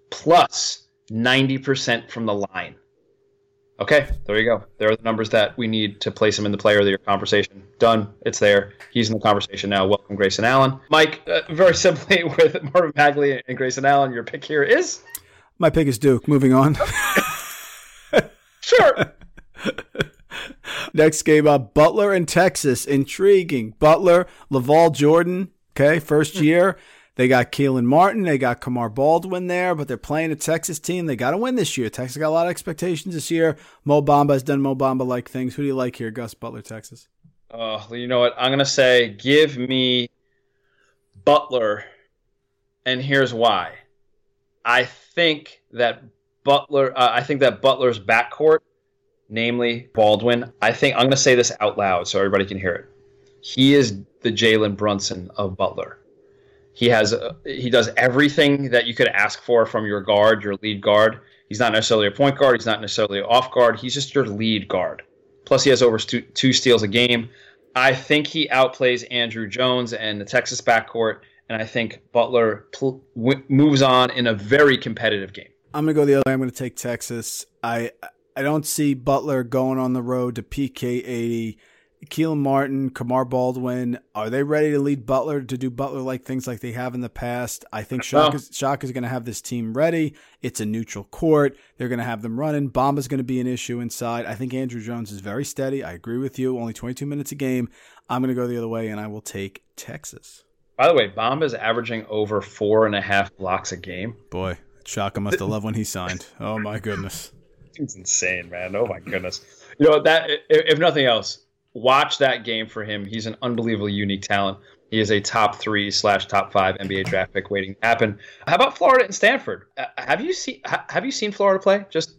plus 90% from the line. Okay, there you go. There are the numbers that we need to place him in the player of the year conversation. Done. It's there. He's in the conversation now. Welcome, Grayson Allen. Mike, uh, very simply with Marvin Bagley and Grayson Allen, your pick here is? My pick is Duke. Moving on. sure. Next game up Butler and Texas. Intriguing. Butler, LaVall Jordan, okay, first year. They got Kelan Martin, they got Kamar Baldwin there, but they're playing a Texas team. They got to win this year. Texas got a lot of expectations this year. Mo Bamba has done Mo Bamba like things. Who do you like here, Gus Butler, Texas? Oh, you know what? I'm gonna say give me Butler, and here's why. I think that Butler. Uh, I think that Butler's backcourt, namely Baldwin. I think I'm gonna say this out loud so everybody can hear it. He is the Jalen Brunson of Butler. He has uh, he does everything that you could ask for from your guard, your lead guard. He's not necessarily a point guard. He's not necessarily off guard. He's just your lead guard. Plus, he has over two steals a game. I think he outplays Andrew Jones and the Texas backcourt, and I think Butler pl- w- moves on in a very competitive game. I'm gonna go the other way. I'm gonna take Texas. I I don't see Butler going on the road to PK80 Kelan Martin, Kamar Baldwin, are they ready to lead Butler to do Butler like things like they have in the past? I think Shock is, Shock is going to have this team ready. It's a neutral court. They're going to have them running. Bamba's going to be an issue inside. I think Andrew Jones is very steady. I agree with you. Only 22 minutes a game. I'm going to go the other way and I will take Texas. By the way, Bamba's averaging over four and a half blocks a game. Boy, Shaka must have loved when he signed. Oh my goodness. It's insane, man. Oh my goodness. You know that if nothing else, watch that game for him. He's an unbelievably unique talent. He is a top three slash top five NBA draft pick waiting to happen. How about Florida and Stanford? Uh, have you seen Have you seen Florida play? Just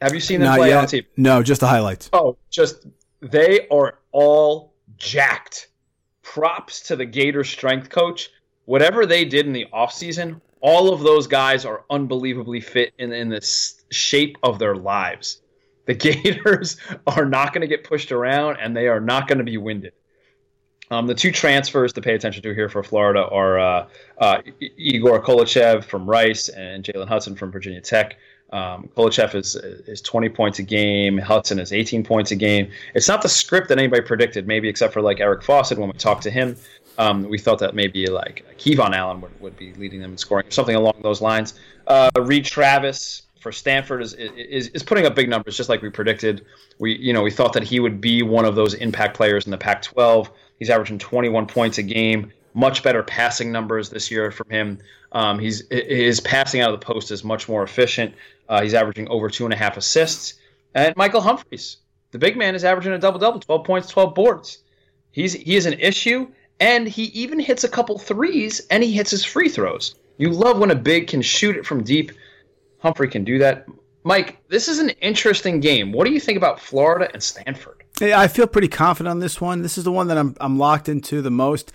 have you seen them Not play yet. on TV? No, just the highlights. Oh, just they are all jacked. Props to the Gator strength coach. Whatever they did in the offseason, all of those guys are unbelievably fit in, in the shape of their lives. The Gators are not going to get pushed around and they are not going to be winded. Um, the two transfers to pay attention to here for Florida are uh, uh, Egor Koulechov from Rice and Jalen Hudson from Virginia Tech. Um, is is 20 points a game. Hudson is 18 points a game. It's not the script that anybody predicted, maybe except for like Eric Fawcett when we talked to him. Um, we thought that maybe like KeVaughn Allen would, would be leading them in scoring, something along those lines. Uh, Reid Travis for Stanford is, is is putting up big numbers, just like we predicted. We you know we thought that he would be one of those impact players in the Pac-12. He's averaging 21 points a game. Much better passing numbers this year from him. Um, he's his passing out of the post is much more efficient. Uh, he's averaging over two and a half assists. And Michael Humphreys, the big man, is averaging a double double, 12 points, 12 boards. He's he is an issue, and he even hits a couple threes, and he hits his free throws. You love when a big can shoot it from deep. Humphrey can do that. Mike, this is an interesting game. What do you think about Florida and Stanford? Yeah, I feel pretty confident on this one. This is the one that I'm I'm locked into the most.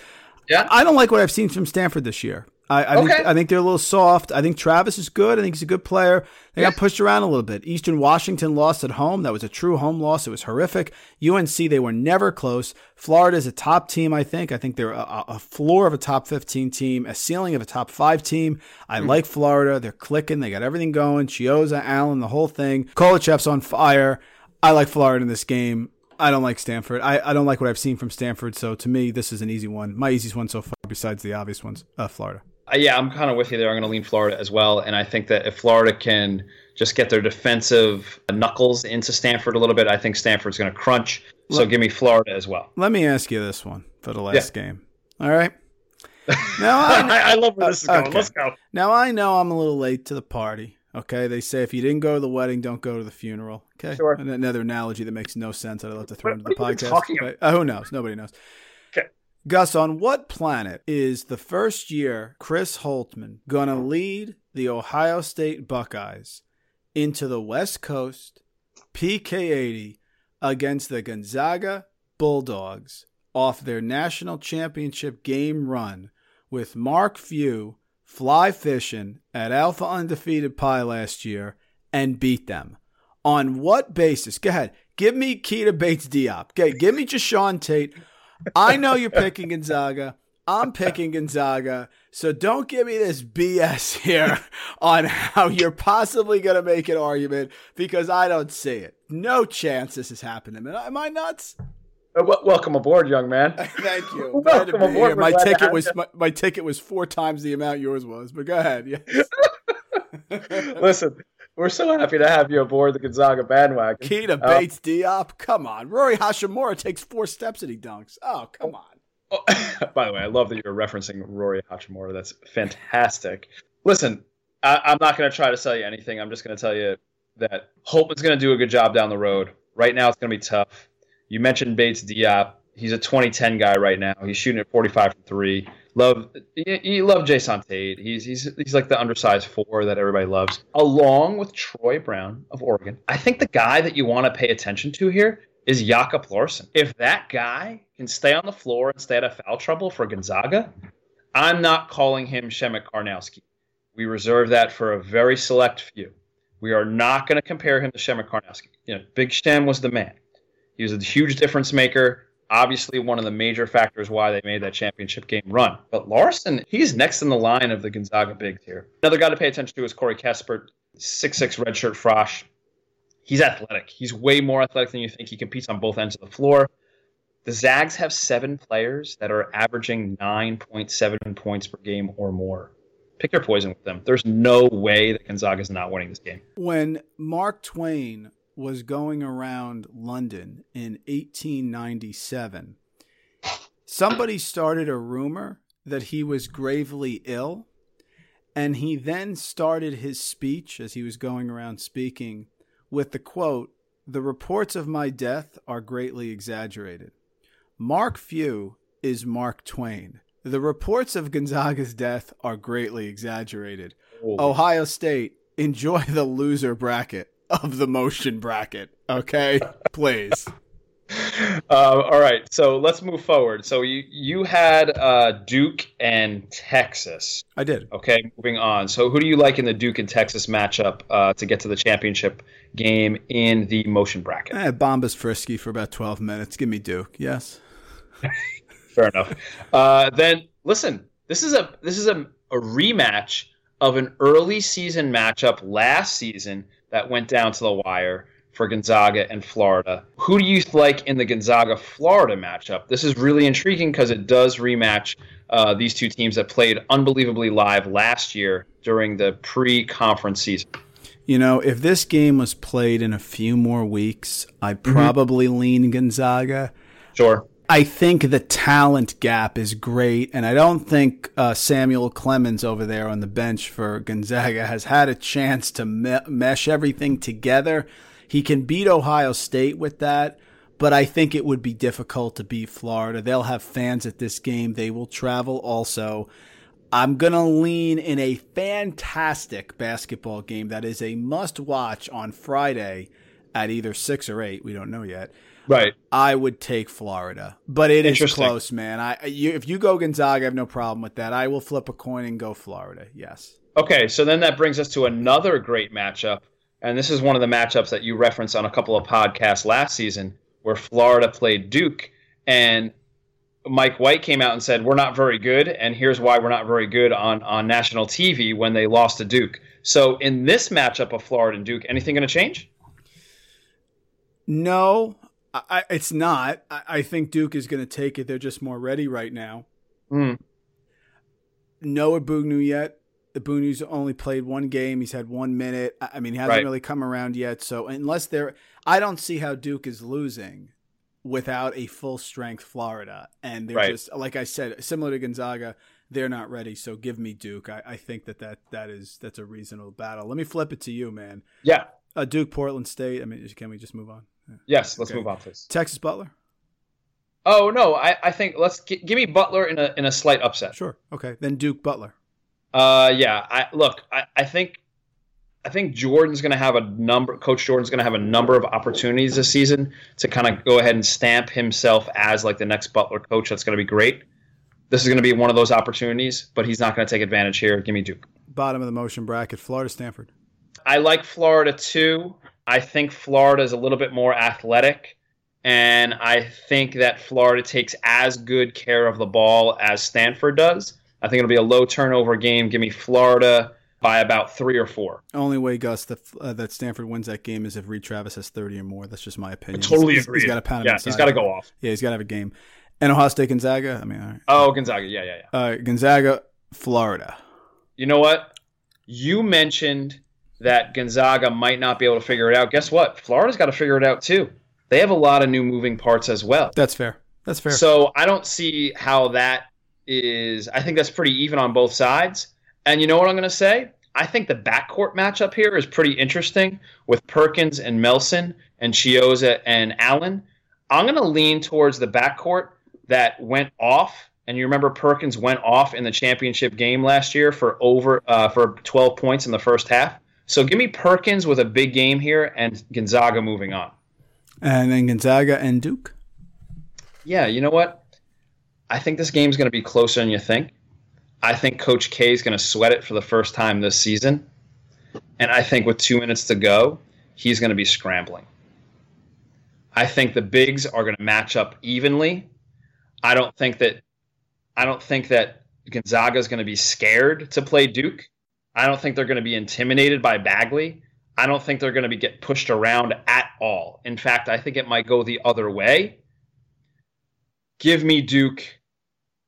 Yeah. I don't like what I've seen from Stanford this year. I, I, Okay. think, I think they're a little soft. I think Travis is good. I think he's a good player. They got pushed around a little bit. Eastern Washington lost at home. That was a true home loss. It was horrific. UNC, they were never close. Florida is a top team, I think. I think they're a, a floor of a top 15 team, a ceiling of a top five team. I like Florida. They're clicking. They got everything going. Chiozza, Allen, the whole thing. Koulechov's on fire. I like Florida in this game. I don't like Stanford. I, I don't like what I've seen from Stanford. So to me, this is an easy one. My easiest one so far, besides the obvious ones, uh, Florida. Uh, yeah, I'm kind of with you there. I'm going to lean Florida as well, and I think that if Florida can just get their defensive knuckles into Stanford a little bit, I think Stanford's going to crunch. So give me Florida as well. Let me ask you this one for the last game. All right. Now I, I, love where this is going. Okay. Let's go. now I know I'm a little late to the party. Okay, they say if you didn't go to the wedding, don't go to the funeral. Okay, Sure. Another analogy that makes no sense. I'd love to throw What- into the what are you podcast. talking but, uh, who knows? Nobody knows. Gus, on what planet is the first year Chris Holtmann gonna lead the Ohio State Buckeyes into the West Coast PK80 against the Gonzaga Bulldogs off their national championship game run with Mark Few fly fishing at Alpha Undefeated Pie last year and beat them? On what basis? Go ahead. Give me Keita Bates Diop. Okay, give me Jae'Sean Tate. I know you're picking Gonzaga. I'm picking Gonzaga. So don't give me this BS here on how you're possibly going to make an argument because I don't see it. No chance this is happening. Am I- Am I nuts? Uh, welcome aboard, young man. Thank you. Welcome Glad to be aboard. My ticket was my, my ticket was four times the amount yours was. But go ahead. Yes. Listen, we're so happy to have you aboard the Gonzaga bandwagon. Keita Uh, Bates Diop. Come on. Rory Hachimura takes four steps and he dunks. Oh, come on. Oh, by the way, I love that you're referencing Rory Hachimura. That's fantastic. Listen, I, I'm not going to try to sell you anything. I'm just going to tell you that Holtmann's going to do a good job down the road. Right now, it's going to be tough. You mentioned Bates Diop. He's a 2010 guy right now. He's shooting at 45 from three. Love, you, love Jae'Sean Tate. He's he's he's like the undersized four that everybody loves, along with Troy Brown of Oregon. I think the guy that you want to pay attention to here is Jacob Larsen. If that guy can stay on the floor and stay out of foul trouble for Gonzaga, I'm not calling him Przemek Karnowski. We reserve that for a very select few. We are not going to compare him to Przemek Karnowski. You know, Big Shem was the man. He was a huge difference maker. Obviously, one of the major factors why they made that championship game run. But Larsen, he's next in the line of the Gonzaga bigs here. Another guy to pay attention to is Corey Kispert, 6'6 redshirt frosh. He's athletic. He's way more athletic than you think. He competes on both ends of the floor. The Zags have seven players that are averaging 9.7 points per game or more. Pick your poison with them. There's no way that Gonzaga is not winning this game. When Mark Twain was going around London in 1897, somebody started a rumor that he was gravely ill. And he then started his speech as he was going around speaking with the quote, The reports of my death are greatly exaggerated. Mark Few is Mark Twain. The reports of Gonzaga's death are greatly exaggerated. Ohio State, enjoy the loser bracket of the motion bracket. Okay, please. Uh, all right, so let's move forward. So you you had uh, Duke and Texas. I did. Okay, moving on. So who do you like in the Duke and Texas matchup uh, to get to the championship game in the motion bracket? Eh, Bamba's frisky for about 12 minutes. Give me Duke. Yes. Fair enough. Uh, then listen, this is a this is a, a rematch of an early season matchup last season that went down to the wire for Gonzaga and Florida. Who do you like in the Gonzaga Florida matchup? This is really intriguing because it does rematch uh, these two teams that played unbelievably live last year during the pre conference season. You know, if this game was played in a few more weeks, I'd probably lean Gonzaga. Sure. I think the talent gap is great, and I don't think uh, Samuel Clemens over there on the bench for Gonzaga has had a chance to me- mesh everything together. He can beat Ohio State with that, but I think it would be difficult to beat Florida. They'll have fans at this game. They will travel also. I'm going to lean in a fantastic basketball game that is a must watch on Friday at either 6 or 8. We don't know yet. Right. I would take Florida, but it is close, man. I you, if you go Gonzaga, I have no problem with that. I will flip a coin and go Florida. Yes. Okay, so then that brings us to another great matchup. And this is one of the matchups that you referenced on a couple of podcasts last season where Florida played Duke. And Mike White came out and said, We're not very good. And here's why we're not very good on, on national TV when they lost to Duke. So in this matchup of Florida and Duke, anything going to change? No, I, it's not. I, I think Duke is going to take it. They're just more ready right now. Mm. No Egbunu yet. Egbunu's only played one game. He's had one minute. I I mean, he hasn't Right. really come around yet. So unless they're, I don't see how Duke is losing without a full strength Florida. And they're Right. just like I said, similar to Gonzaga, they're not ready. So give me Duke. I, I think that, that that is that's a reasonable battle. Let me flip it to you, man. Yeah. Uh, Duke, Portland State. I mean, can we just move on? Yes, let's Okay. move on, please. Texas Butler. Oh, no, I, I think let's gi- give me Butler in a, in a slight upset. Sure. Okay. Then Duke Butler. Uh, yeah. I look. I, I think, I think Jordan's going to have a number. Coach Jordan's going to have a number of opportunities this season to kind of go ahead and stamp himself as like the next Butler coach. That's going to be great. This is going to be one of those opportunities, but he's not going to take advantage here. Give me Duke. Bottom of the motion bracket. Florida Stanford. I like Florida too. I think Florida is a little bit more athletic, and I think that Florida takes as good care of the ball as Stanford does. I think it'll be a low turnover game. Give me Florida by about three or four. Only way, Gus, that uh, that Stanford wins that game is if Reid Travis has thirty or more. That's just my opinion. totally He's- agree. He's got to pound Yeah, inside. he's got to go off. Yeah, he's got to have a game. And Ohio State Gonzaga. I mean, all right. Oh, Gonzaga. Yeah, yeah, yeah. Uh, Gonzaga, Florida. You know what? You mentioned that Gonzaga might not be able to figure it out. Guess what? Florida's got to figure it out too. They have a lot of new moving parts as well. That's fair. That's fair. So I don't see how that is. I think that's pretty even on both sides. And you know what I'm going to say? I think the backcourt matchup here is pretty interesting with Perkins and Melson and Chiozza and Allen. I'm going to lean towards the backcourt that went off. And you remember Perkins went off in the championship game last year for over uh, for 12 points in the first half. So give me Perkins with a big game here and Gonzaga moving on. and then Gonzaga and Duke. Yeah, you know what? I think this game's going to be closer than you think. I think Coach K is going to sweat it for the first time this season. And I think with two minutes to go, he's going to be scrambling. I think the bigs are going to match up evenly. I don't think that I don't think that Gonzaga is going to be scared to play Duke. I don't think they're going to be intimidated by Bagley. I don't think they're going to be get pushed around at all. In fact, I think it might go the other way give me Duke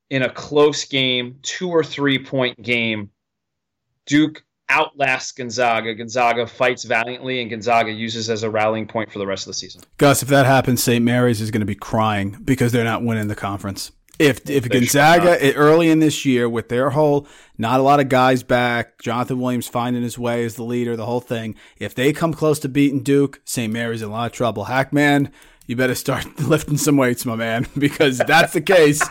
in a close game, two or three point game. Duke outlasts Gonzaga. Gonzaga fights valiantly, and Gonzaga uses as a rallying point for the rest of the season. Gus, if that happens, St. Mary's is going to be crying because they're not winning the conference. If if They should not. Gonzaga early in this year with their whole not a lot of guys back, Jonathan Williams finding his way as the leader, the whole thing. If they come close to beating Duke, St. Mary's in a lot of trouble. Hackman, you better start lifting some weights, my man, because that's the case.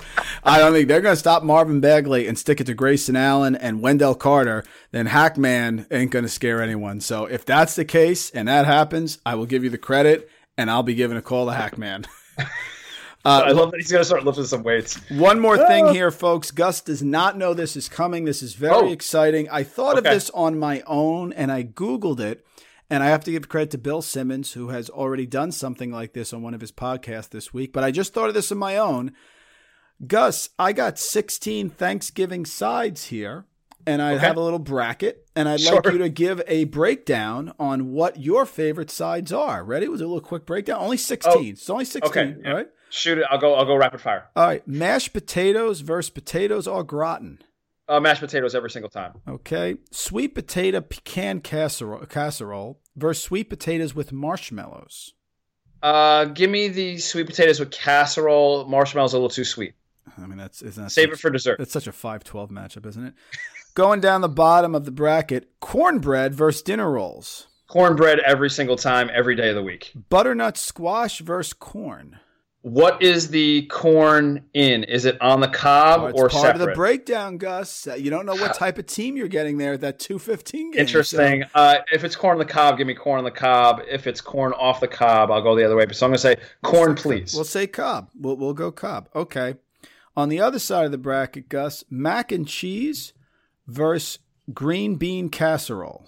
I don't think they're going to stop Marvin Bagley and stick it to Grayson Allen and Wendell Carter. Then Hackman ain't going to scare anyone. So if that's the case and that happens, I will give you the credit and I'll be giving a call to Hackman. Uh, I love that he's going to start lifting some weights. One more ah. thing here, folks. Gus does not know this is coming. This is very Oh. exciting. I thought of this on my own and I Googled it. And I have to give credit to Bill Simmons, who has already done something like this on one of his podcasts this week. But I just thought of this on my own. Gus, I got 16 Thanksgiving sides here, and I Okay. have a little bracket, and I'd Sure. like you to give a breakdown on what your favorite sides are. Ready? Was a little quick breakdown. Only 16. it's only 16. Oh, okay, yeah. All right. Shoot it. I'll go. I'll go rapid fire. All right. Mashed potatoes versus potatoes au gratin. Uh, mashed potatoes every single time. Okay. Sweet potato pecan casserole, casserole versus sweet potatoes with marshmallows. Uh, give me the sweet potatoes with casserole. Marshmallows a little too sweet. I mean, that's isn't that Save such- it for dessert. It's such a 5-12 matchup, isn't it? Going down the bottom of the bracket, cornbread versus dinner rolls. Cornbread every single time, every day of the week. Butternut squash versus corn. What is the corn in? Is it on the cob Oh, it's or part separate? of the breakdown, Gus. Uh, You don't know what type of team you're getting there at that 215 game. Interesting. Uh, if it's corn on the cob, give me corn on the cob. If it's corn off the cob, I'll go the other way. So I'm going to say corn, please. So we'll say cob. We'll, we'll go cob. Okay. On the other side of the bracket, Gus, mac and cheese versus green bean casserole.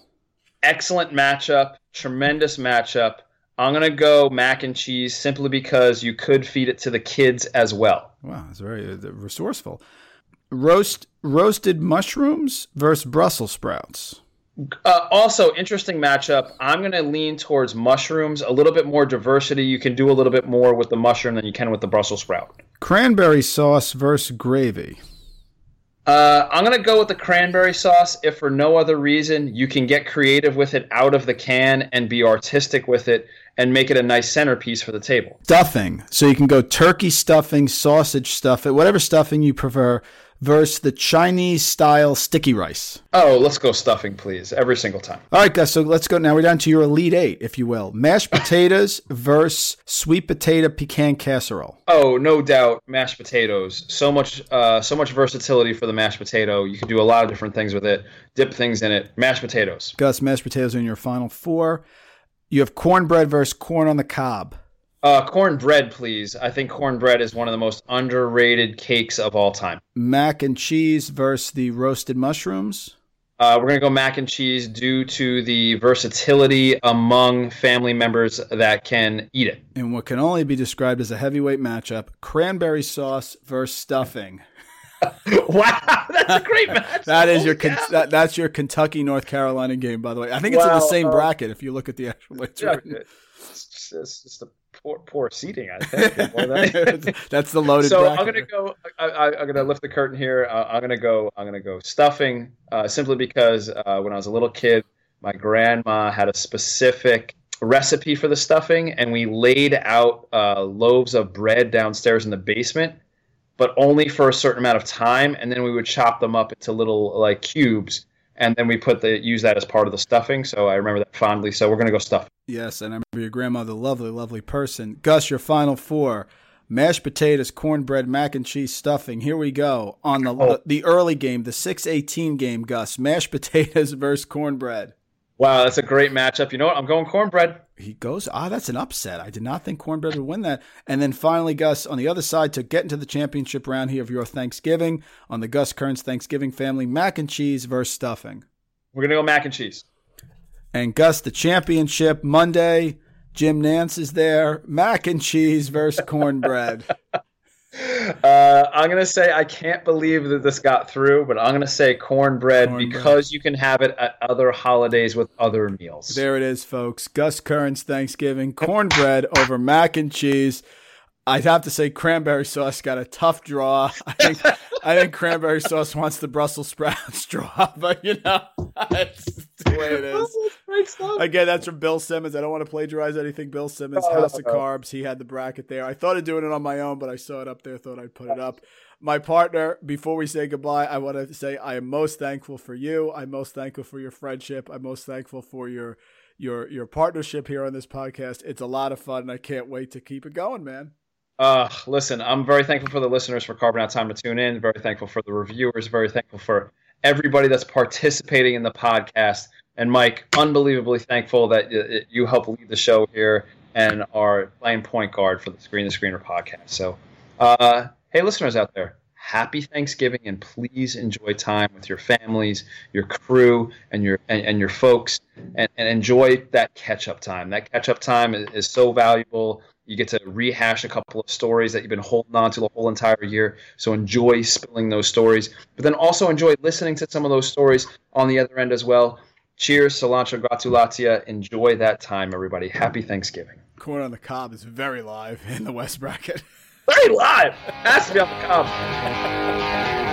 Excellent matchup. Tremendous matchup. I'm going to go mac and cheese simply because you could feed it to the kids as well. Wow, that's very uh, resourceful. Roast roasted mushrooms versus Brussels sprouts. Uh, also, interesting matchup. I'm going to lean towards mushrooms. A little bit more diversity. You can do a little bit more with the mushroom than you can with the Brussels sprout. Cranberry sauce versus gravy. Uh, I'm to go with the cranberry sauce. If for no other reason, you can get creative with it out of the can and be artistic with it and make it a nice centerpiece for the table. Stuffing. So you can go turkey stuffing, sausage stuffing, whatever stuffing you prefer, versus the Chinese style sticky rice. Oh, let's go stuffing, please, every single time. All right, guys. So let's go. Now we're down to your elite eight, if you will. Mashed potatoes versus sweet potato pecan casserole. Oh, no doubt, mashed potatoes. So much, uh, so much versatility for the mashed potato. You can do a lot of different things with it. Dip things in it. Mashed potatoes. Gus, mashed potatoes are in your final four. You have cornbread versus corn on the cob. Uh, cornbread, please. I think cornbread is one of the most underrated cakes of all time. Mac and cheese versus the roasted mushrooms. Uh, we're going to go mac and cheese due to the versatility among family members that can eat it. In what can only be described as a heavyweight matchup, cranberry sauce versus stuffing. wow, that's a great match. That is your cow. that, that's your Kentucky North Carolina game, by the way. I think it's in the same uh, bracket if you look at the actual. Yeah, it's just, it's just a poor, poor seating, I think. more than anything. that's the loaded. so bracket. I'm gonna go. I, I, I'm gonna lift the curtain here. Uh, I'm gonna go. I'm gonna go stuffing, uh, simply because uh, when I was a little kid, my grandma had a specific recipe for the stuffing, and we laid out uh, loaves of bread downstairs in the basement, but only for a certain amount of time, and then we would chop them up into little like cubes, and then we put the use that as part of the stuffing. So I remember that fondly. So we're gonna go stuffing. Yes, and I remember your grandmother, lovely, lovely person. Gus, your final four: mashed potatoes, cornbread, mac and cheese, stuffing. Here we go on the Oh. the, early game, the six eighteen game. Gus, mashed potatoes versus cornbread. Wow, that's a great matchup. You know what? I'm going cornbread. He goes, ah, that's an upset. I did not think cornbread would win that. And then finally, Gus, on the other side to get into the championship round here of your Thanksgiving on the Gus Kearns Thanksgiving family, mac and cheese versus stuffing. We're gonna go mac and cheese. And Gus, the championship Monday. Jim Nantz is there. Mac and cheese versus cornbread. Uh, I'm gonna say I can't believe that this got through, but I'm gonna say cornbread, Cornbread. because you can have it at other holidays with other meals. there it is, folks. Gus Kearns Thanksgiving cornbread over mac and cheese. I'd have to say cranberry sauce got a tough draw. I think I think cranberry sauce wants the Brussels sprouts draw, but you know that's the way it is. Again, that's from Bill Simmons. I don't want to plagiarize anything. Bill Simmons, Oh, House of. Carbs. He had the bracket there. I thought of doing it on my own, but I saw it up there. Thought I'd put it up. My partner. Before we say goodbye, I want to say I am most thankful for you. I'm most thankful for your friendship. I'm most thankful for your your your partnership here on this podcast. It's a lot of fun, and I can't wait to keep it going, man. Uh, listen, I'm very thankful for the listeners for carving out time to tune in. Very thankful for the reviewers. Very thankful for everybody that's participating in the podcast. And Mike, unbelievably thankful that you help lead the show here and are playing point guard for the Screen the Screener podcast. So, uh, hey, listeners out there, happy Thanksgiving and please enjoy time with your families, your crew, and your and, and your folks, and, and enjoy that catch up time. That catch up time is, is so valuable. You get to rehash a couple of stories that you've been holding on to the whole entire year. So enjoy spilling those stories, but then also enjoy listening to some of those stories on the other end as well. Cheers, cilantro, gratulatia. Enjoy that time, everybody. Happy Thanksgiving. Corn on the cob is very live in the West bracket. Very live. Ask me on the cob.